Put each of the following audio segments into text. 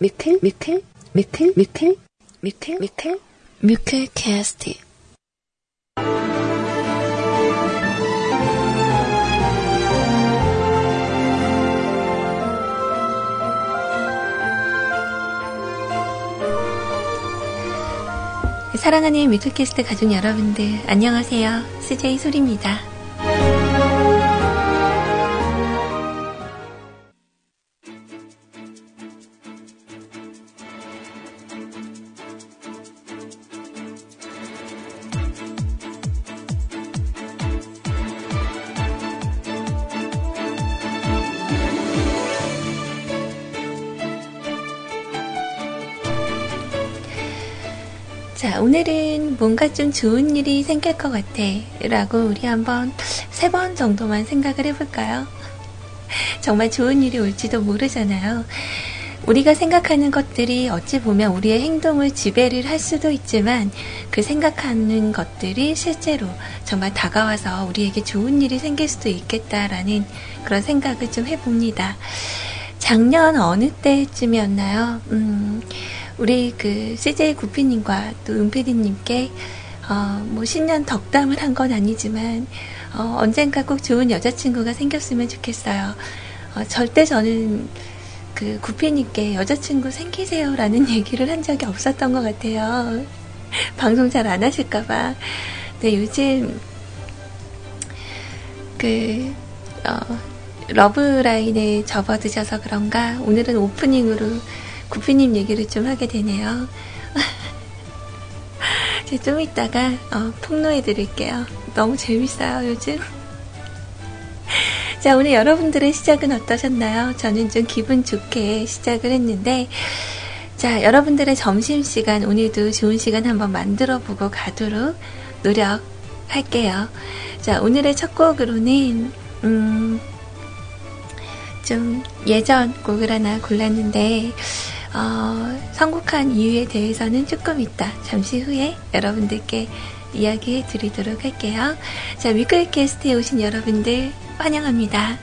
뮤클 뮤클 뮤클 뮤클 뮤클 뮤클 뮤클 캐스트 사랑하는 뮤클캐스트 가족 여러분들 안녕하세요. CJ 소리입니다. 뭔가 좀 좋은 일이 생길 것 같아. 라고 우리 한번 세 번 정도만 생각을 해볼까요? 정말 좋은 일이 올지도 모르잖아요. 우리가 생각하는 것들이 어찌 보면 우리의 행동을 지배를 할 수도 있지만 그 생각하는 것들이 실제로 정말 다가와서 우리에게 좋은 일이 생길 수도 있겠다라는 그런 생각을 좀 해봅니다. 작년 어느 때쯤이었나요? 음, 우리 그 CJ 구피님과 또 은피디님께 어, 뭐 신년 덕담을 한 건 아니지만 어, 언젠가 꼭 좋은 여자친구가 생겼으면 좋겠어요. 어, 절대 저는 그 구피님께 여자친구 생기세요라는 얘기를 한 적이 없었던 것 같아요. 방송 잘 안 하실까봐. 근데 요즘 그 어, 러브라인에 접어드셔서 그런가 오늘은 오프닝으로 구피님 얘기를 좀 하게 되네요. 이제 좀 이따가 어, 폭로해 드릴게요. 너무 재밌어요, 요즘. 자, 오늘 여러분들의 시작은 어떠셨나요? 저는 좀 기분 좋게 시작을 했는데, 자, 여러분들의 점심시간, 오늘도 좋은 시간 한번 만들어 보고 가도록 노력할게요. 자, 오늘의 첫 곡으로는, 음, 좀 예전 곡을 하나 골랐는데, 어, 선곡한 이유에 대해서는 조금 있다. 잠시 후에 여러분들께 이야기해 드리도록 할게요. 자, 위클 캐스트에 오신 여러분들 환영합니다.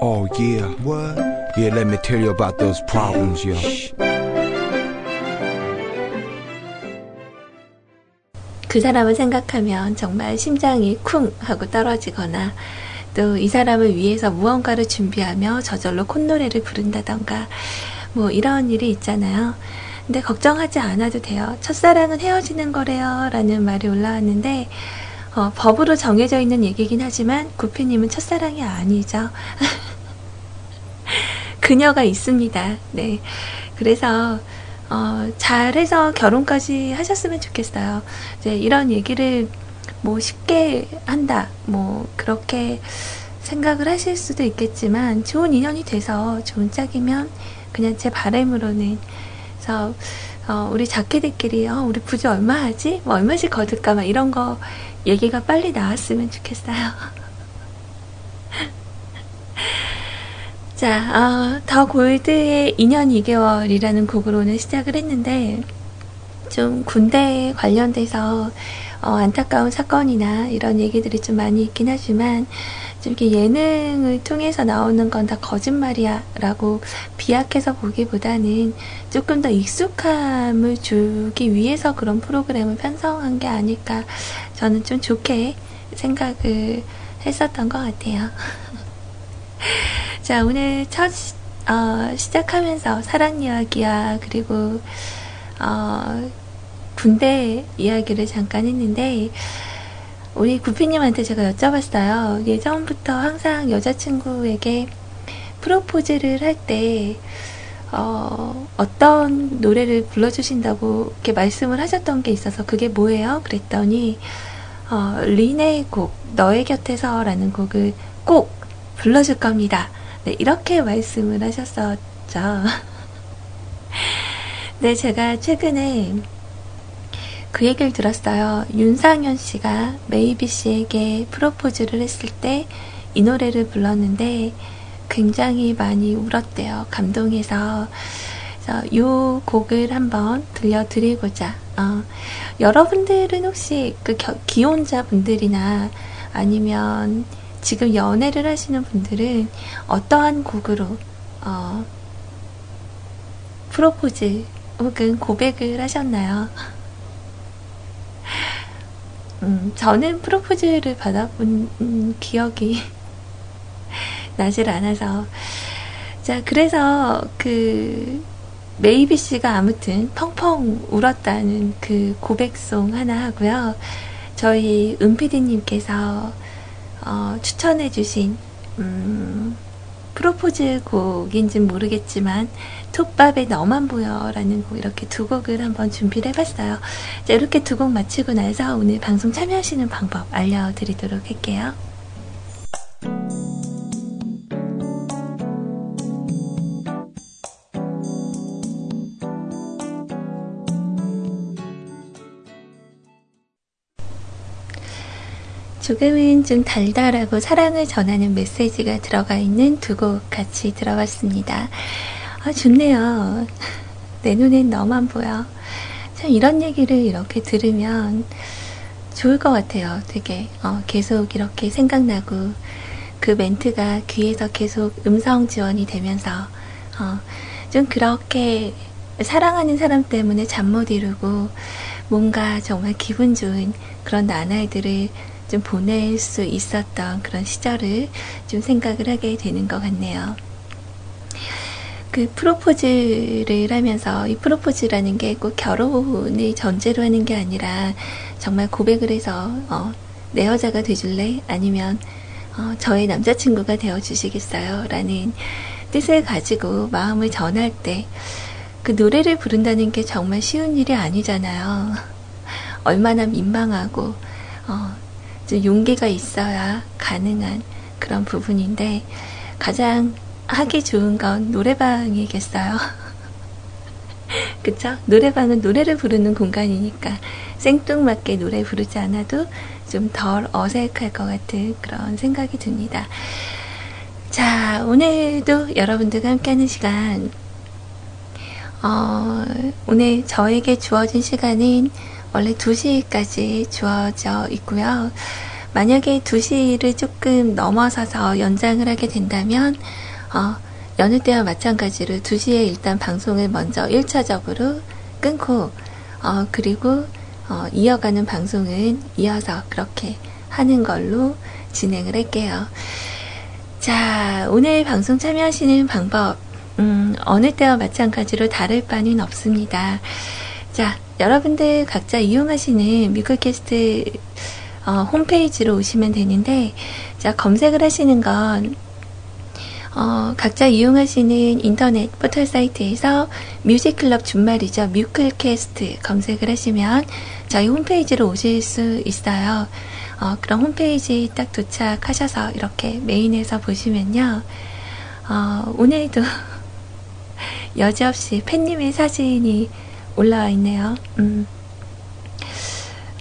Oh yeah. What? Yeah, let me tell you about those problems, yo. 그 사람을 생각하면 정말 심장이 쿵 하고 떨어지거나 또 이 사람을 위해서 무언가를 준비하며 저절로 콧노래를 부른다던가 뭐 이런 일이 있잖아요. 근데 걱정하지 않아도 돼요. 첫사랑은 헤어지는 거래요. 라는 말이 올라왔는데 어, 법으로 정해져 있는 얘기긴 하지만 구피님은 첫사랑이 아니죠. 그녀가 있습니다. 네. 그래서 어, 잘해서 결혼까지 하셨으면 좋겠어요. 이제 이런 얘기를 뭐 쉽게 한다, 뭐 그렇게 생각을 하실 수도 있겠지만 좋은 인연이 돼서 좋은 짝이면 그냥 제 바람으로는 그래서 어, 우리 자켓들끼리 어, 우리 부지 얼마 하지? 뭐 얼마씩 거둘까? 막 이런 거 얘기가 빨리 나왔으면 좋겠어요. 자, 어, 더 골드의 2년 2개월이라는 곡으로는 시작을 했는데, 좀 군대에 관련돼서, 어, 안타까운 사건이나 이런 얘기들이 좀 많이 있긴 하지만, 좀 이렇게 예능을 통해서 나오는 건 다 거짓말이야 라고 비약해서 보기보다는 조금 더 익숙함을 주기 위해서 그런 프로그램을 편성한 게 아닐까, 저는 좀 좋게 생각을 했었던 것 같아요. 자, 오늘 첫, 어, 시작하면서 사랑 이야기야, 그리고, 어, 군대 이야기를 잠깐 했는데, 우리 구피님한테 제가 여쭤봤어요. 예전부터 항상 여자친구에게 프로포즈를 할 때, 어, 어떤 노래를 불러주신다고 이렇게 말씀을 하셨던 게 있어서 그게 뭐예요? 그랬더니, 어, 린의 곡, 너의 곁에서 라는 곡을 꼭 불러줄 겁니다. 네, 이렇게 말씀을 하셨었죠. 네, 제가 최근에 그 얘기를 들었어요. 윤상현 씨가 메이비 씨에게 프로포즈를 했을 때 이 노래를 불렀는데 굉장히 많이 울었대요. 감동해서. 이 곡을 한번 들려드리고자. 어, 여러분들은 혹시 그 겨, 기혼자 분들이나 아니면 지금 연애를 하시는 분들은 어떠한 곡으로 어, 프로포즈 혹은 고백을 하셨나요? 음, 저는 프로포즈를 받아본 기억이 나질 않아서. 자, 그래서 그 메이비 씨가 아무튼 펑펑 울었다는 그 고백송 하나 하고요. 저희 은피디님께서 어, 추천해주신 음, 프로포즈 곡인진 모르겠지만 톱밥의 너만 보여라는 곡 이렇게 두 곡을 한번 준비를 해봤어요. 자, 이렇게 두 곡 마치고 나서 오늘 방송 참여하시는 방법 알려드리도록 할게요. 조금은 좀 달달하고 사랑을 전하는 메시지가 들어가 있는 두 곡 같이 들어봤습니다. 아, 좋네요. 내 눈엔 너만 보여. 참 이런 얘기를 이렇게 들으면 좋을 것 같아요. 되게 어, 계속 이렇게 생각나고 그 멘트가 귀에서 계속 음성 지원이 되면서 어, 좀 그렇게 사랑하는 사람 때문에 잠 못 이루고 뭔가 정말 기분 좋은 그런 나날들을 좀 보낼 수 있었던 그런 시절을 좀 생각을 하게 되는 것 같네요. 그 프로포즈를 하면서 이 프로포즈라는 게 꼭 결혼을 전제로 하는 게 아니라 정말 고백을 해서 어, 내 여자가 돼줄래? 아니면 어, 저의 남자친구가 되어주시겠어요? 라는 뜻을 가지고 마음을 전할 때 그 노래를 부른다는 게 정말 쉬운 일이 아니잖아요. 얼마나 민망하고 어, 용기가 있어야 가능한 그런 부분인데 가장 하기 좋은 건 노래방이겠어요. 그쵸? 노래방은 노래를 부르는 공간이니까 생뚱맞게 노래 부르지 않아도 좀 덜 어색할 것 같은 그런 생각이 듭니다. 자, 오늘도 여러분들과 함께하는 시간, 어, 오늘 저에게 주어진 시간은 원래 2시까지 주어져 있고요. 만약에 2시를 조금 넘어서서 연장을 하게 된다면, 어, 여느 때와 마찬가지로 2시에 일단 방송을 먼저 1차적으로 끊고, 어, 그리고, 어, 이어가는 방송은 이어서 그렇게 하는 걸로 진행을 할게요. 자, 오늘 방송 참여하시는 방법, 음, 어느 때와 마찬가지로 다를 바는 없습니다. 자, 여러분들 각자 이용하시는 뮤클캐스트 어, 홈페이지로 오시면 되는데, 자, 검색을 하시는 건, 어, 각자 이용하시는 인터넷 포털 사이트에서 뮤직클럽 준말이죠. 뮤클캐스트 검색을 하시면 저희 홈페이지로 오실 수 있어요. 어, 그럼 홈페이지 딱 도착하셔서 이렇게 메인에서 보시면요. 어, 오늘도 여지없이 팬님의 사진이 올라와 있네요. 음.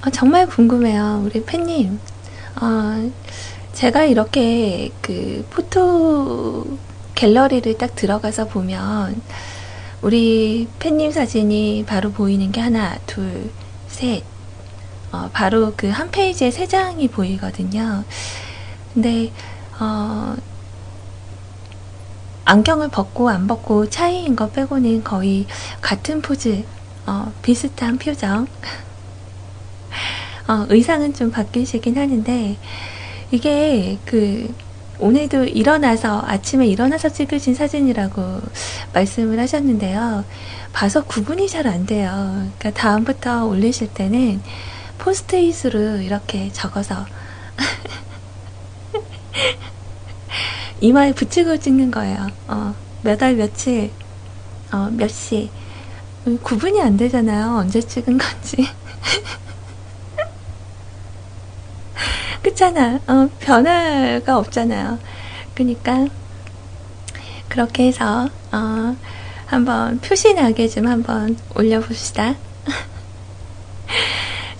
어, 정말 궁금해요. 우리 팬님. 어, 제가 이렇게 그 포토 갤러리를 딱 들어가서 보면 우리 팬님 사진이 바로 보이는 게 하나, 둘, 셋. 어, 바로 그 한 페이지에 세 장이 보이거든요. 근데, 어, 안경을 벗고 안 벗고 차이인 거 빼고는 거의 같은 포즈 어, 비슷한 표정. 어, 의상은 좀 바뀌시긴 하는데, 이게 그, 오늘도 일어나서, 아침에 일어나서 찍으신 사진이라고 말씀을 하셨는데요. 봐서 구분이 잘 안 돼요. 그러니까 다음부터 올리실 때는 포스트잇으로 이렇게 적어서 이마에 붙이고 찍는 거예요. 어, 몇 월 며칠, 어, 몇 시, 구분이 안 되잖아요. 언제 찍은 건지. 그렇잖아. 어, 변화가 없잖아요. 그러니까 그렇게 해서 어, 한번 표시나게 좀 한번 올려봅시다.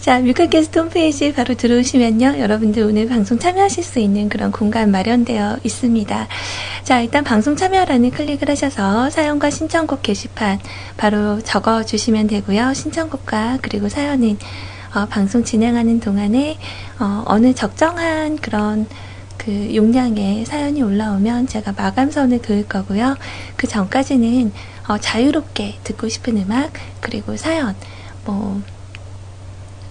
자, 뮤카캐스트 홈페이지 바로 들어오시면요. 여러분들 오늘 방송 참여하실 수 있는 그런 공간 마련되어 있습니다. 자, 일단 방송 참여란을 클릭을 하셔서 사연과 신청곡 게시판 바로 적어 주시면 되고요. 신청곡과 그리고 사연은 어, 방송 진행하는 동안에 어, 어느 적정한 그런 그 용량의 사연이 올라오면 제가 마감선을 그을 거고요. 그 전까지는 어, 자유롭게 듣고 싶은 음악 그리고 사연 뭐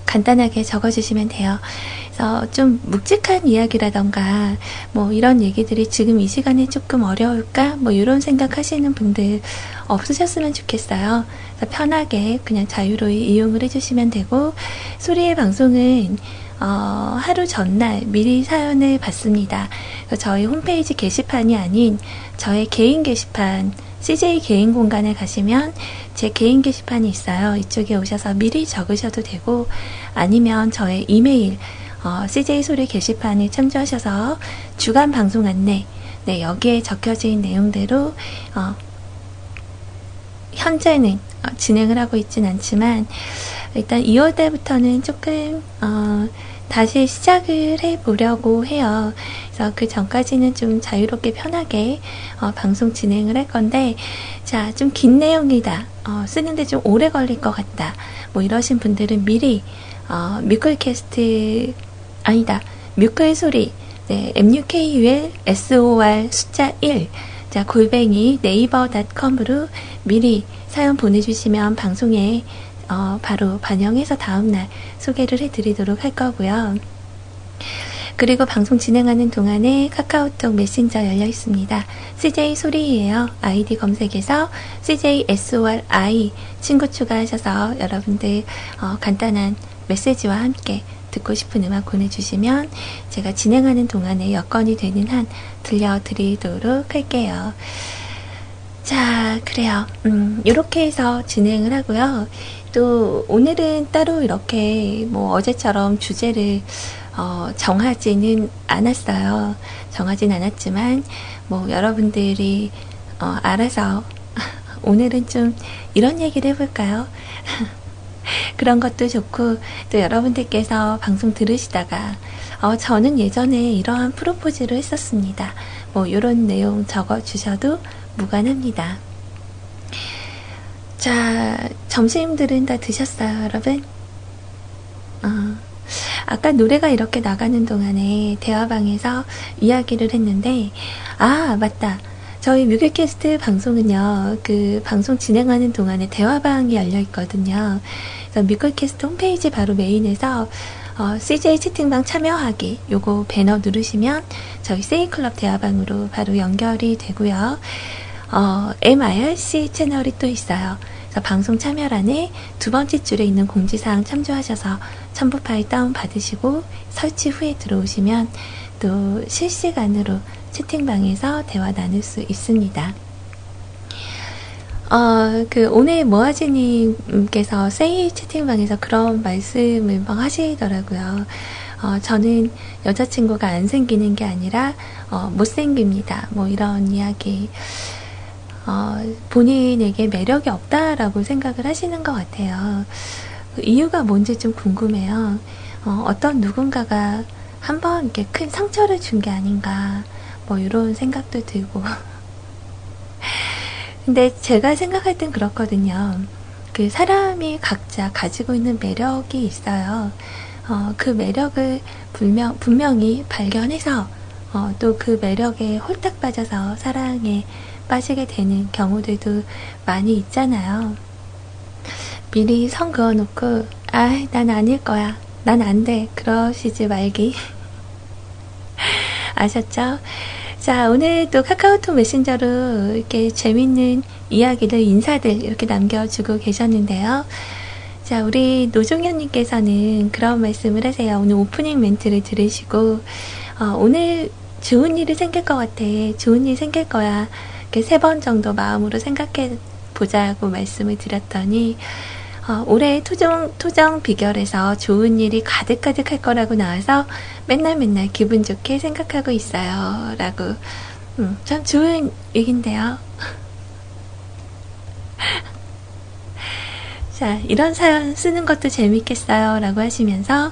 간단하게 적어주시면 돼요. 그래서 좀 묵직한 이야기라던가 뭐 이런 얘기들이 지금 이 시간에 조금 어려울까 뭐 이런 생각하시는 분들 없으셨으면 좋겠어요. 편하게 그냥 자유로이 이용을 해주시면 되고 소리의 방송은 어, 하루 전날 미리 사연을 받습니다. 저희 홈페이지 게시판이 아닌 저의 개인 게시판 CJ 개인 공간에 가시면 제 개인 게시판이 있어요. 이쪽에 오셔서 미리 적으셔도 되고 아니면 저의 이메일 어, CJ 소리 게시판에 참조하셔서 주간 방송 안내 네, 여기에 적혀진 내용대로 어, 현재는 어, 진행을 하고 있진 않지만 일단 2월 달부터는 조금 어, 다시 시작을 해보려고 해요. 그래서 그 전까지는 좀 자유롭게 편하게 어, 방송 진행을 할 건데, 자, 좀 긴 내용이다. 어, 쓰는데 좀 오래 걸릴 것 같다. 뭐 이러신 분들은 미리 어, 뮤클캐스트 아니다. 뮤클 소리 네, MUKUL SOR 숫자 1 자, 골뱅이 네이버닷컴으로 미리 사연 보내주시면 방송에 어, 바로 반영해서 다음날 소개를 해드리도록 할 거고요. 그리고 방송 진행하는 동안에 카카오톡 메신저 열려 있습니다. CJ 소리예요. 아이디 검색해서 CJ SORI 친구 추가하셔서 여러분들 어, 간단한 메시지와 함께 듣고 싶은 음악 보내주시면 제가 진행하는 동안에 여건이 되는 한 들려드리도록 할게요. 자, 그래요. 음, 이렇게 해서 진행을 하고요. 또 오늘은 따로 이렇게 뭐 어제처럼 주제를 어, 정하지는 않았어요. 정하진 않았지만 뭐 여러분들이 어, 알아서 오늘은 좀 이런 얘기를 해볼까요? 그런 것도 좋고 또 여러분들께서 방송 들으시다가 어, 저는 예전에 이러한 프로포즈를 했었습니다. 뭐 이런 내용 적어 주셔도 무관합니다. 자, 점심들은 다 드셨어요, 여러분? 어, 아까 노래가 이렇게 나가는 동안에 대화방에서 이야기를 했는데, 아, 맞다. 저희 뮤직캐스트 방송은요, 그 방송 진행하는 동안에 대화방이 열려 있거든요. 뮤직캐스트 홈페이지 바로 메인에서 어, CJ 채팅방 참여하기 요거 배너 누르시면 저희 세이클럽 대화방으로 바로 연결이 되고요. 어, MIRC 채널이 또 있어요. 방송 참여란에 두 번째 줄에 있는 공지사항 참조하셔서 첨부 파일 다운 받으시고 설치 후에 들어오시면 또 실시간으로 채팅방에서 대화 나눌 수 있습니다. 어, 그, 오늘 모아지님께서 세이 채팅방에서 그런 말씀을 막 하시더라고요. 어, 저는 여자친구가 안 생기는 게 아니라, 어, 못생깁니다. 뭐 이런 이야기. 어, 본인에게 매력이 없다라고 생각을 하시는 것 같아요. 그 이유가 뭔지 좀 궁금해요. 어, 떤 누군가가 한번 이렇게 큰 상처를 준 게 아닌가, 뭐, 이런 생각도 들고. 근데 제가 생각할 땐 그렇거든요. 그 사람이 각자 가지고 있는 매력이 있어요. 어, 그 매력을 분명, 분명히 발견해서, 어, 또 그 매력에 홀딱 빠져서 사랑에 빠지게 되는 경우들도 많이 있잖아요. 미리 선 그어놓고, 아, 난 아닐 거야. 난 안 돼. 그러시지 말기. 아셨죠? 자, 오늘 또 카카오톡 메신저로 이렇게 재밌는 이야기들, 인사들 이렇게 남겨주고 계셨는데요. 자, 우리 노종현님께서는 그런 말씀을 하세요. 오늘 오프닝 멘트를 들으시고, 어, 오늘 좋은 일이 생길 것 같아. 좋은 일이 생길 거야. 이렇게 세 번 정도 마음으로 생각해 보자고 말씀을 드렸더니 어, 올해 토정, 토정 비결에서 좋은 일이 가득가득 할 거라고 나와서 맨날 맨날 기분 좋게 생각하고 있어요. 라고. 음, 참 좋은 얘기인데요. 자, 이런 사연 쓰는 것도 재밌겠어요. 라고 하시면서,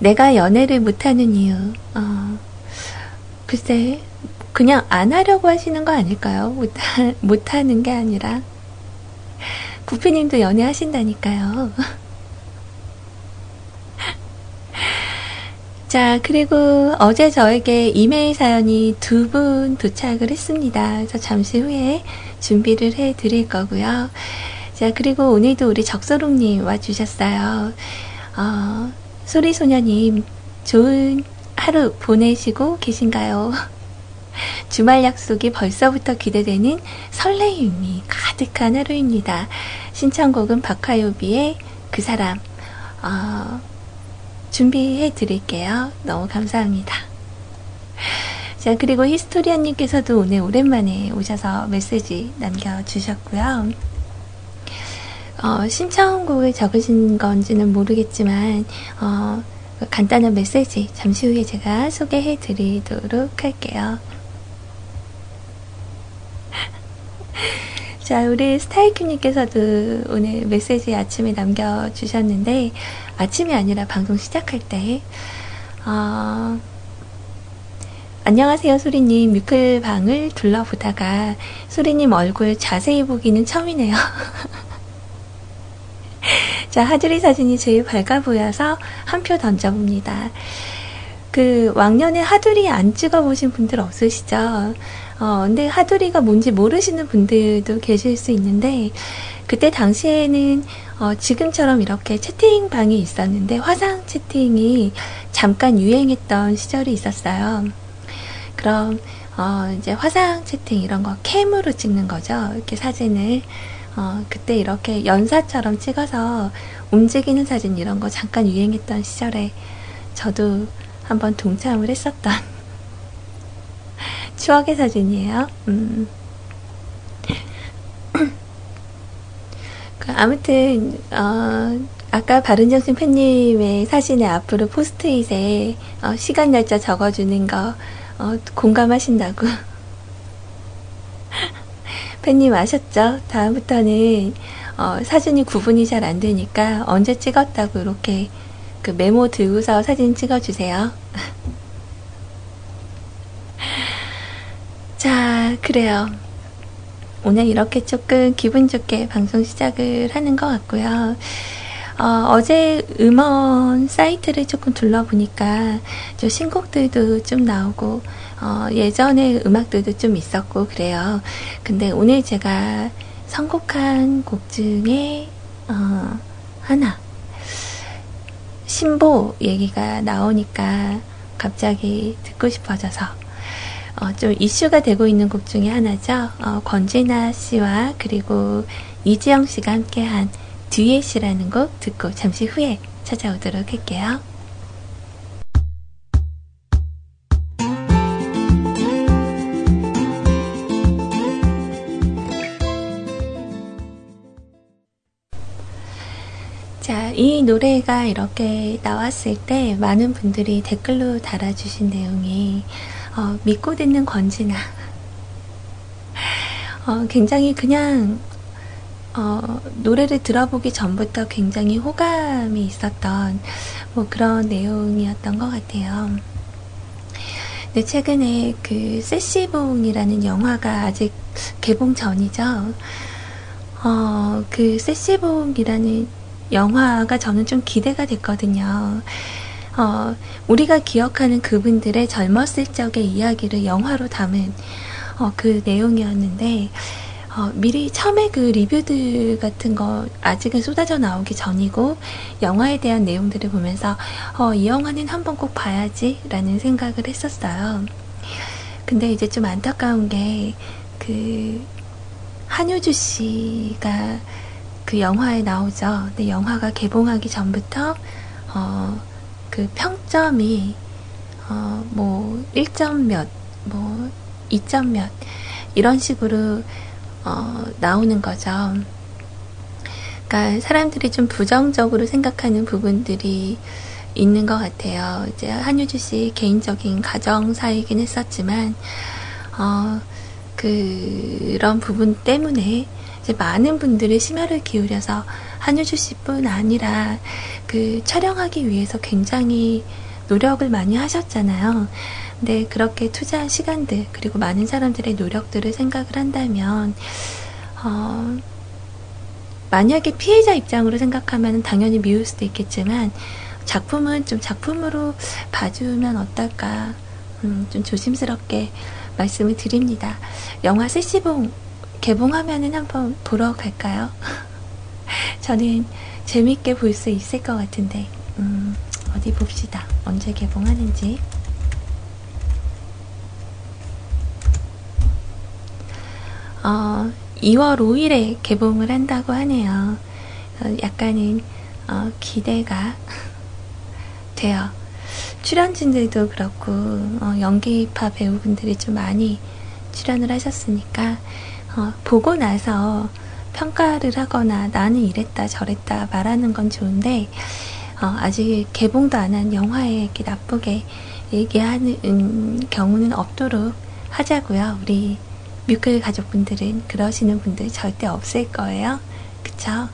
내가 연애를 못하는 이유, 어, 글쎄, 그냥 안 하려고 하시는 거 아닐까요? 못하, 못하는 게 아니라. 부피님도 연애하신다니까요. 자, 그리고 어제 저에게 이메일 사연이 두 분 도착을 했습니다. 그래서 잠시 후에 준비를 해 드릴 거고요. 자, 그리고 오늘도 우리 적소롱님 와주셨어요. 어, 소리소녀님, 좋은 하루 보내시고 계신가요? 주말 약속이 벌써부터 기대되는 설레임이 가득한 하루입니다. 신청곡은 박하요비의 그 사람, 어, 준비해 드릴게요. 너무 감사합니다. 자, 그리고 히스토리언님께서도 오늘 오랜만에 오셔서 메시지 남겨주셨고요. 어, 신청곡을 적으신 건지는 모르겠지만, 어, 간단한 메시지 잠시 후에 제가 소개해 드리도록 할게요. 자, 우리 스타일큐님께서도 오늘 메시지 아침에 남겨주셨는데, 아침이 아니라 방송 시작할 때, 어, 안녕하세요, 소리님. 뮤클방을 둘러보다가 소리님 얼굴 자세히 보기는 처음이네요. 자, 하두리 사진이 제일 밝아 보여서 한 표 던져봅니다. 그, 왕년에 하두리 안 찍어보신 분들 없으시죠? 어, 근데 하두리가 뭔지 모르시는 분들도 계실 수 있는데, 그때 당시에는 어, 지금처럼 이렇게 채팅방이 있었는데 화상 채팅이 잠깐 유행했던 시절이 있었어요. 그럼 어, 이제 화상 채팅 이런 거 캠으로 찍는 거죠. 이렇게 사진을 어, 그때 이렇게 연사처럼 찍어서 움직이는 사진 이런 거 잠깐 유행했던 시절에 저도 한번 동참을 했었던 추억의 사진이에요. 음. 그 아무튼 어, 아까 바른정신 팬님의 사진에 앞으로 포스트잇에 어, 시간 날짜 적어주는 거 어, 공감하신다고 팬님 아셨죠? 다음부터는 어, 사진이 구분이 잘 안 되니까 언제 찍었다고 이렇게 그 메모 들고서 사진 찍어주세요. 자, 그래요. 오늘 이렇게 조금 기분 좋게 방송 시작을 하는 것 같고요. 어, 제 음원 사이트를 조금 둘러보니까 좀 신곡들도 좀 나오고 어, 예전에 음악들도 좀 있었고 그래요. 근데 오늘 제가 선곡한 곡 중에 어, 하나 신보 얘기가 나오니까 갑자기 듣고 싶어져서 어, 좀 이슈가 되고 있는 곡 중에 하나죠. 어, 권진아 씨와 그리고 이지영 씨가 함께한 듀엣이라는 곡 듣고 잠시 후에 찾아오도록 할게요. 자, 이 노래가 이렇게 나왔을 때 많은 분들이 댓글로 달아주신 내용이 어, 믿고 듣는 권지나 어, 굉장히 그냥 어, 노래를 들어보기 전부터 굉장히 호감이 있었던 뭐 그런 내용이었던 것 같아요. 근데 최근에 그 세시봉이라는 영화가 아직 개봉 전이죠. 어, 그 세시봉이라는 영화가 저는 좀 기대가 됐거든요. 어, 우리가 기억하는 그분들의 젊었을 적의 이야기를 영화로 담은 어, 그 내용이었는데 어, 미리 처음에 그 리뷰들 같은 거 아직은 쏟아져 나오기 전이고 영화에 대한 내용들을 보면서 어, 이 영화는 한번 꼭 봐야지 라는 생각을 했었어요. 근데 이제 좀 안타까운 게 그 한효주 씨가 그 영화에 나오죠. 근데 영화가 개봉하기 전부터 어, 그 평점이 어, 뭐 1점 몇, 뭐 2점 몇 이런 식으로 어, 나오는 거죠. 그러니까 사람들이 좀 부정적으로 생각하는 부분들이 있는 것 같아요. 이제 한유주 씨 개인적인 가정사이긴 했었지만 어, 그런 부분 때문에 이제 많은 분들이 심혈을 기울여서 한유주 씨뿐 아니라 그 촬영하기 위해서 굉장히 노력을 많이 하셨잖아요. 근데 그렇게 투자한 시간들 그리고 많은 사람들의 노력들을 생각을 한다면 어, 만약에 피해자 입장으로 생각하면 당연히 미울 수도 있겠지만 작품은 좀 작품으로 봐주면 어떨까 음, 좀 조심스럽게 말씀을 드립니다. 영화 세시봉 개봉하면은 한번 보러 갈까요? 저는 재밌게 볼 수 있을 것 같은데 음, 어디 봅시다. 언제 개봉하는지. 어, 2월 5일에 개봉을 한다고 하네요. 어, 약간은 어, 기대가 돼요. 출연진들도 그렇고 어, 연기파 배우분들이 좀 많이 출연을 하셨으니까 어, 보고 나서 평가를 하거나 나는 이랬다 저랬다 말하는 건 좋은데 어, 아직 개봉도 안 한 영화에 이렇게 나쁘게 얘기하는 음, 경우는 없도록 하자고요. 우리 뮤클 가족분들은 그러시는 분들 절대 없을 거예요. 그쵸?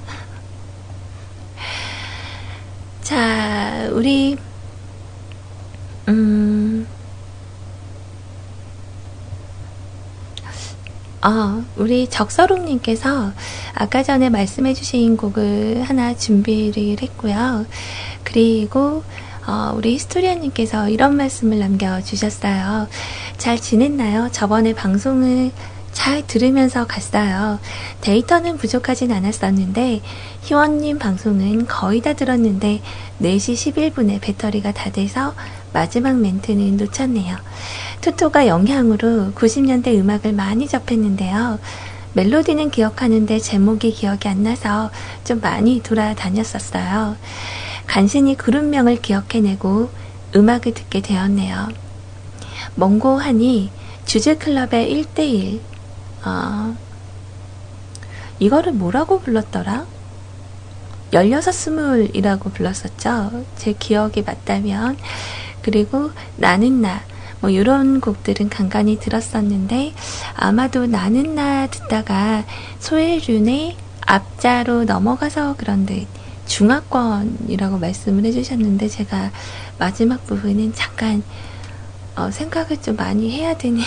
자, 우리 음, 아, 우리 적서롱님께서 아까 전에 말씀해주신 곡을 하나 준비를 했고요. 그리고 어, 우리 히스토리아님께서 이런 말씀을 남겨주셨어요. 잘 지냈나요? 저번에 방송을 잘 들으면서 갔어요. 데이터는 부족하진 않았었는데, 희원님 방송은 거의 다 들었는데, 4시 11분에 배터리가 다 돼서 마지막 멘트는 놓쳤네요. 투토가 영향으로 90년대 음악을 많이 접했는데요. 멜로디는 기억하는데 제목이 기억이 안 나서 좀 많이 돌아다녔었어요. 간신히 그룹명을 기억해내고 음악을 듣게 되었네요. 몽고하니 주즈클럽의 1대1 어, 이거를 뭐라고 불렀더라? 16, 스물이라고 불렀었죠. 제 기억이 맞다면. 그리고 나는 나, 뭐 이런 곡들은 간간히 들었었는데 아마도 나는 나 듣다가 소혜륜의 앞자로 넘어가서 그런 듯 중화권이라고 말씀을 해주셨는데 제가 마지막 부분은 잠깐 어, 생각을 좀 많이 해야 되는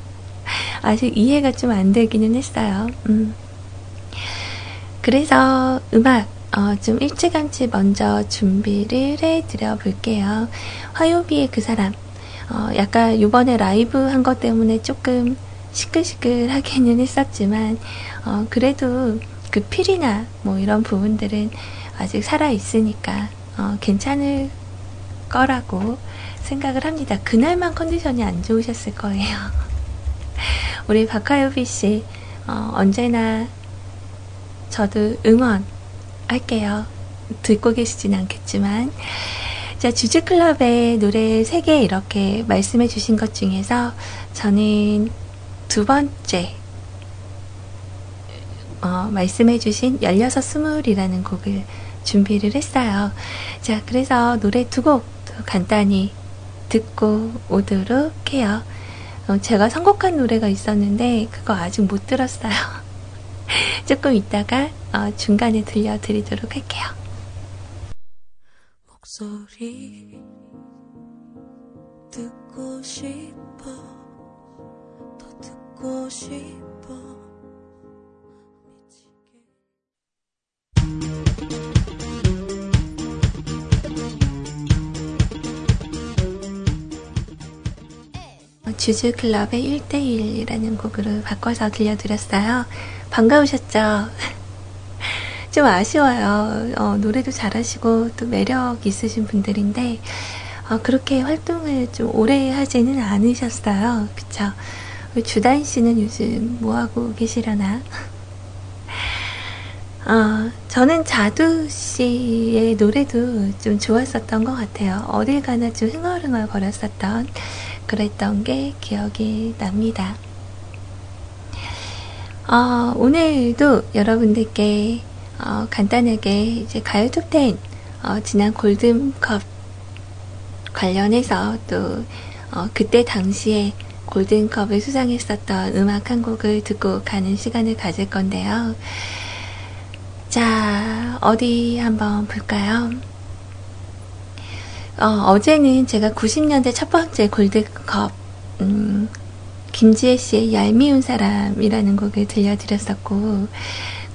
아직 이해가 좀 안 되기는 했어요. 음. 그래서 음악 어, 좀 일찌감치 먼저 준비를 해드려 볼게요. 화요비의 그 사람. 어, 약간 요번에 라이브 한 것 때문에 조금 시끌시끌하기는 했었지만, 어, 그래도 그 필이나 뭐 이런 부분들은 아직 살아있으니까, 어, 괜찮을 거라고 생각을 합니다. 그날만 컨디션이 안 좋으셨을 거예요. 우리 박하요비 씨, 어, 언제나 저도 응원 할게요. 듣고 계시진 않겠지만. 자, 주주클럽의 노래 3개 이렇게 말씀해 주신 것 중에서 저는 두 번째, 어, 말씀해 주신 16, 20이라는 곡을 준비를 했어요. 자, 그래서 노래 두 곡 간단히 듣고 오도록 해요. 어, 제가 선곡한 노래가 있었는데, 그거 아직 못 들었어요. 조금 있다가 어, 중간에 들려드리도록 할게요. 목소리 듣고 싶어 더 듣고 싶어 주주클럽의 1대1이라는 곡으로 바꿔서 들려드렸어요. 반가우셨죠? 좀 아쉬워요. 어, 노래도 잘하시고 또 매력 있으신 분들인데 어, 그렇게 활동을 좀 오래 하지는 않으셨어요. 그쵸? 주다인 씨는 요즘 뭐하고 계시려나? 어, 저는 자두 씨의 노래도 좀 좋았었던 것 같아요. 어딜 가나 좀 흥얼흥얼 거렸었던 그랬던 게 기억이 납니다. 어, 오늘도 여러분들께 어, 간단하게 이제 가요 톱텐 어, 지난 골든컵 관련해서 또 어, 그때 당시에 골든컵을 수상했었던 음악 한 곡을 듣고 가는 시간을 가질 건데요. 자, 어디 한번 볼까요? 어, 제는 제가 90년대 첫 번째 골드컵, 음, 김지혜 씨의 얄미운 사람이라는 곡을 들려드렸었고,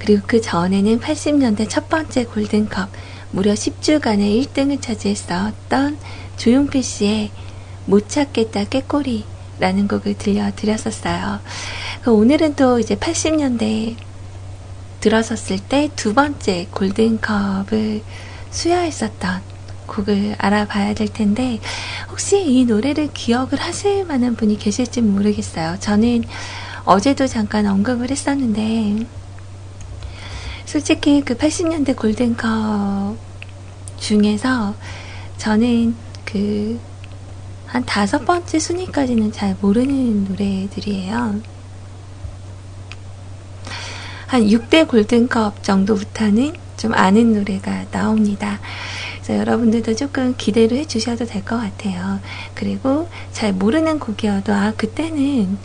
그리고 그 전에는 80년대 첫 번째 골든컵, 무려 10주간의 1등을 차지했었던 조용필 씨의 못 찾겠다 깨꼬리 라는 곡을 들려드렸었어요. 그 오늘은 또 이제 80년대 들어섰을 때 두 번째 골든컵을 수여했었던 곡을 알아봐야 될 텐데 혹시 이 노래를 기억을 하실 만한 분이 계실지 모르겠어요. 저는 어제도 잠깐 언급을 했었는데 솔직히 그 80년대 골든컵 중에서 저는 그 한 다섯 번째 순위까지는 잘 모르는 노래들이에요. 한 6대 골든컵 정도부터는 좀 아는 노래가 나옵니다. 그래서 여러분들도 조금 기대를 해주셔도 될 것 같아요. 그리고 잘 모르는 곡이어도 아 그때는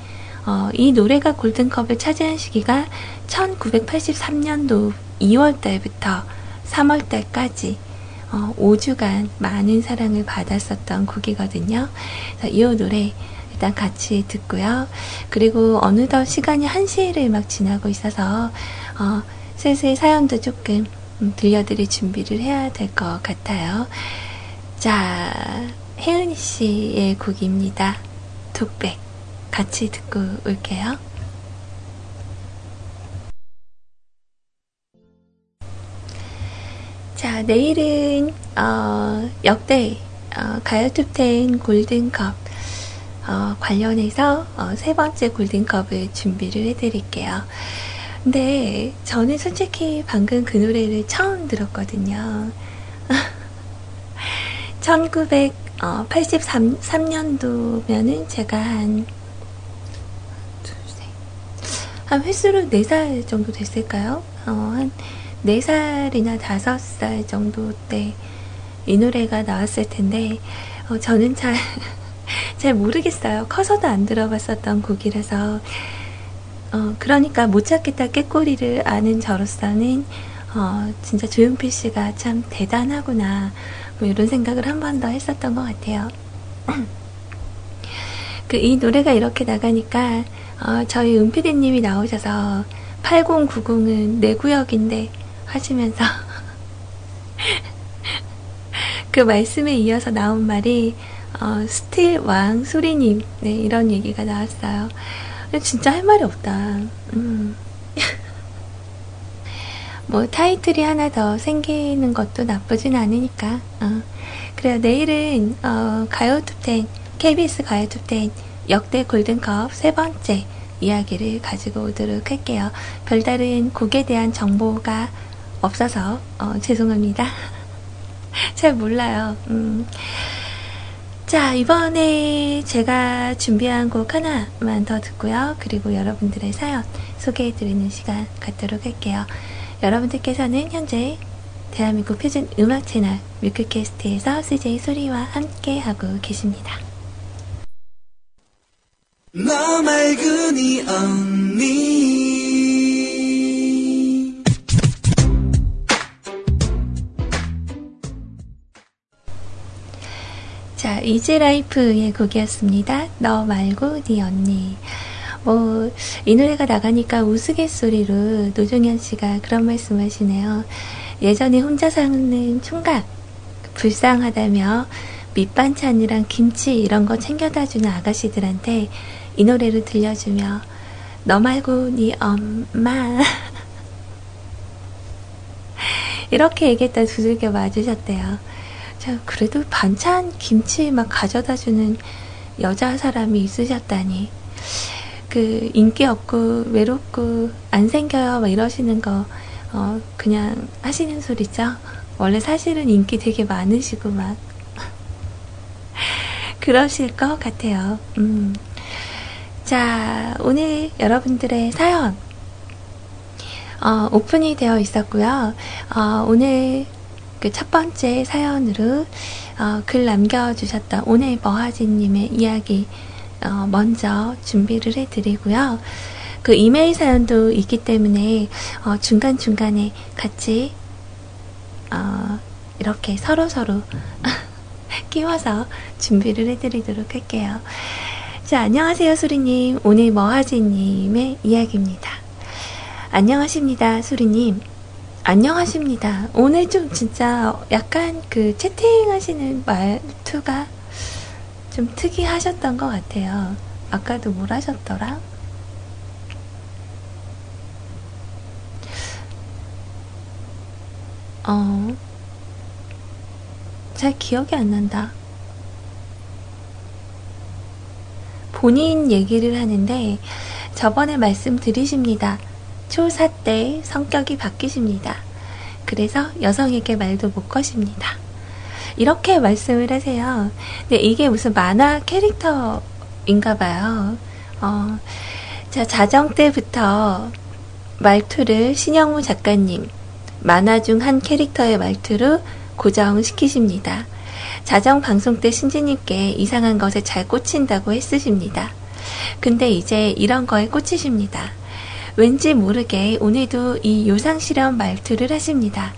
어, 이 노래가 골든컵을 차지한 시기가 1983년도 2월달부터 3월달까지 어, 5주간 많은 사랑을 받았었던 곡이거든요. 이 노래 일단 같이 듣고요. 그리고 어느덧 시간이 1시를 막 지나고 있어서 어, 슬슬 사연도 조금 음, 들려드릴 준비를 해야 될 것 같아요. 자, 혜은이 씨의 곡입니다. 독백. 같이 듣고 올게요. 자, 내일은 어, 역대 어, 가요 톱텐 골든컵 어, 관련해서 어, 세 번째 골든컵을 준비를 해드릴게요. 근데 저는 솔직히 방금 그 노래를 처음 들었거든요. 1983년도면은 제가 한, 한 횟수로 4살 정도 됐을까요? 어, 한 4살이나 5살 정도 때 이 노래가 나왔을 텐데, 어, 저는 잘, 잘 모르겠어요. 커서도 안 들어봤었던 곡이라서. 어, 그러니까 못 찾겠다 꾀꼬리를 아는 저로서는, 어, 진짜 조용필 씨가 참 대단하구나. 뭐 이런 생각을 한 번 더 했었던 것 같아요. 그, 이 노래가 이렇게 나가니까, 어, 저희 은피디님이 나오셔서, 8090은 내 구역인데, 하시면서 그 말씀에 이어서 나온 말이 어, 스틸 왕 수리님 네, 이런 얘기가 나왔어요. 진짜 할 말이 없다. 음. 뭐 타이틀이 하나 더 생기는 것도 나쁘진 않으니까. 어. 그래요. 내일은 어, 가요톱텐 KBS 가요톱텐 역대 골든컵 세 번째 이야기를 가지고 오도록 할게요. 별다른 곡에 대한 정보가 없어서 어, 죄송합니다. 잘 몰라요. 음. 자, 이번에 제가 준비한 곡 하나만 더 듣고요. 그리고 여러분들의 사연 소개해드리는 시간 갖도록 할게요. 여러분들께서는 현재 대한민국 표준 음악 채널 뮤클캐스트에서 CJ 소리와 함께 하고 계십니다. 너 맑은 이 언니 자, 이지라이프의 곡이었습니다. 너 말고 네 언니. 뭐, 이 노래가 나가니까 우스갯소리로 노종현 씨가 그런 말씀 하시네요. 예전에 혼자 사는 총각, 불쌍하다며 밑반찬이랑 김치 이런 거 챙겨다 주는 아가씨들한테 이 노래를 들려주며 너 말고 네 엄마 이렇게 얘기했다 두들겨 맞으셨대요. 자, 그래도 반찬 김치 막 가져다 주는 여자 사람이 있으셨다니. 그, 인기 없고, 외롭고, 안 생겨요, 막 이러시는 거, 어, 그냥 하시는 소리죠? 원래 사실은 인기 되게 많으시고, 막. 그러실 것 같아요. 음. 자, 오늘 여러분들의 사연, 어, 오픈이 되어 있었고요. 어, 오늘 그 첫 번째 사연으로 어, 글 남겨주셨던 오늘 머하지님의 이야기 어, 먼저 준비를 해드리고요. 그 이메일 사연도 있기 때문에 어, 중간중간에 같이 어, 이렇게 서로 서로 끼워서 준비를 해드리도록 할게요. 자, 안녕하세요, 수리님. 오늘 머하지님의 이야기입니다. 안녕하십니다, 수리님. 안녕하십니다. 오늘 좀 진짜 약간 그 채팅하시는 말투가 좀 특이하셨던 것 같아요. 아까도 뭘 하셨더라? 어, 잘 기억이 안 난다. 본인 얘기를 하는데 저번에 말씀드리십니다. 초사 때 성격이 바뀌십니다. 그래서 여성에게 말도 못 거십니다. 이렇게 말씀을 하세요. 근데 이게 무슨 만화 캐릭터인가 봐요. 어, 자, 자정 때부터 말투를 신영무 작가님, 만화 중 한 캐릭터의 말투로 고정시키십니다. 자정 방송 때 신지님께 이상한 것에 잘 꽂힌다고 했으십니다. 근데 이제 이런 거에 꽂히십니다. 왠지 모르게 오늘도 이 요상실험 말투를 하십니다.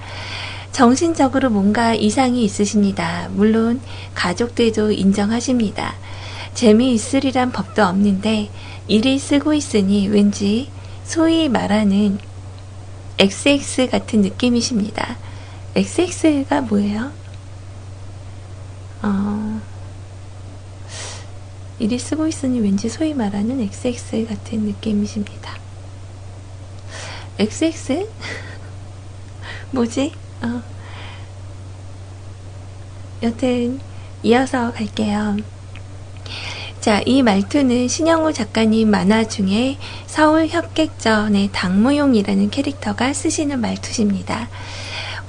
정신적으로 뭔가 이상이 있으십니다. 물론 가족들도 인정하십니다. 재미있으리란 법도 없는데 일이 쓰고 있으니 왠지 소위 말하는 XX 같은 느낌이십니다. XX가 뭐예요? 어, 일이 쓰고 있으니 왠지 소위 말하는 XX 같은 느낌이십니다. XX? 뭐지? 어. 여튼, 이어서 갈게요. 자, 이 말투는 신영우 작가님 만화 중에 서울 협객전의 당무용이라는 캐릭터가 쓰시는 말투십니다.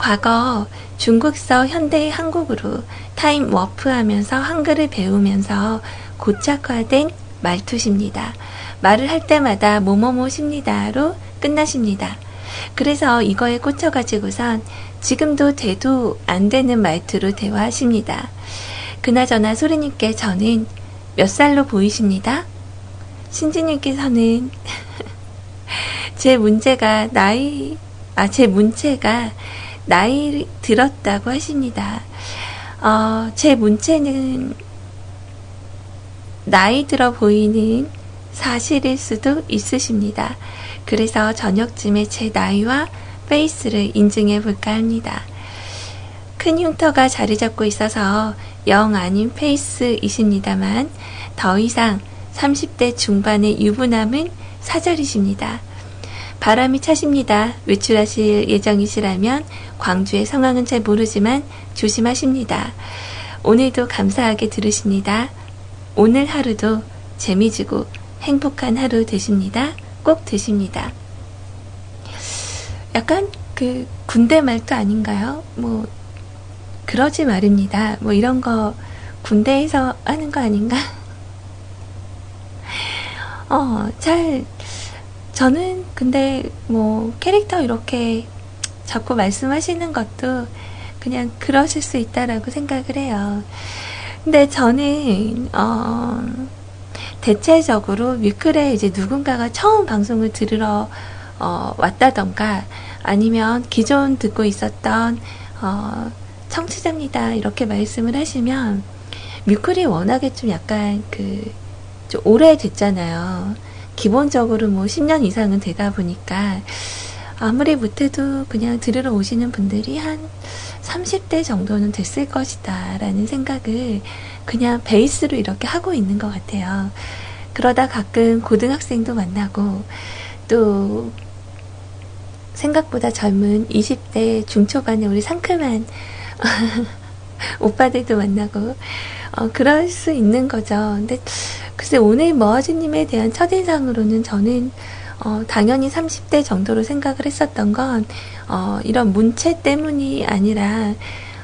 과거 중국서 현대 한국으로 타임 워프하면서 한글을 배우면서 고착화된 말투십니다. 말을 할 때마다 뭐뭐뭐십니다로 끝나십니다. 그래서 이거에 꽂혀가지고선 지금도 돼도 안 되는 말투로 대화하십니다. 그나저나 소리님께 저는 몇 살로 보이십니다? 신지님께서는 제 문제가 나이, 아, 제 문체가 나이 들었다고 하십니다. 어, 제 문체는 나이 들어 보이는 사실일 수도 있으십니다. 그래서 저녁쯤에 제 나이와 페이스를 인증해 볼까 합니다. 큰 흉터가 자리 잡고 있어서 영 아닌 페이스이십니다만 더 이상 30대 중반의 유부남은 사절이십니다. 바람이 차십니다. 외출하실 예정이시라면 광주의 상황은 잘 모르지만 조심하십니다. 오늘도 감사하게 들으십니다. 오늘 하루도 재미지고 행복한 하루 되십니다. 꼭 되십니다. 약간 그 군대 말도 아닌가요? 뭐 그러지 말입니다. 뭐 이런 거 군대에서 하는 거 아닌가? 어, 잘 저는 근데 뭐 캐릭터 이렇게 자꾸 말씀하시는 것도 그냥 그러실 수 있다라고 생각을 해요. 근데 저는 어 대체적으로 뮤클에 이제 누군가가 처음 방송을 들으러 어, 왔다던가 아니면 기존 듣고 있었던 어, 청취자입니다 이렇게 말씀을 하시면 뮤클이 워낙에 좀 약간 그 좀 오래됐잖아요. 기본적으로 뭐 10년 이상은 되다 보니까 아무리 못해도 그냥 들으러 오시는 분들이 한 30대 정도는 됐을 것이다 라는 생각을 그냥 베이스로 이렇게 하고 있는 것 같아요. 그러다 가끔 고등학생도 만나고 또 생각보다 젊은 20대 중초반의 우리 상큼한 오빠들도 만나고 어, 그럴 수 있는 거죠. 근데 글쎄 오늘 머아지님에 대한 첫인상으로는 저는 어, 당연히 30대 정도로 생각을 했었던 건 어, 이런 문체 때문이 아니라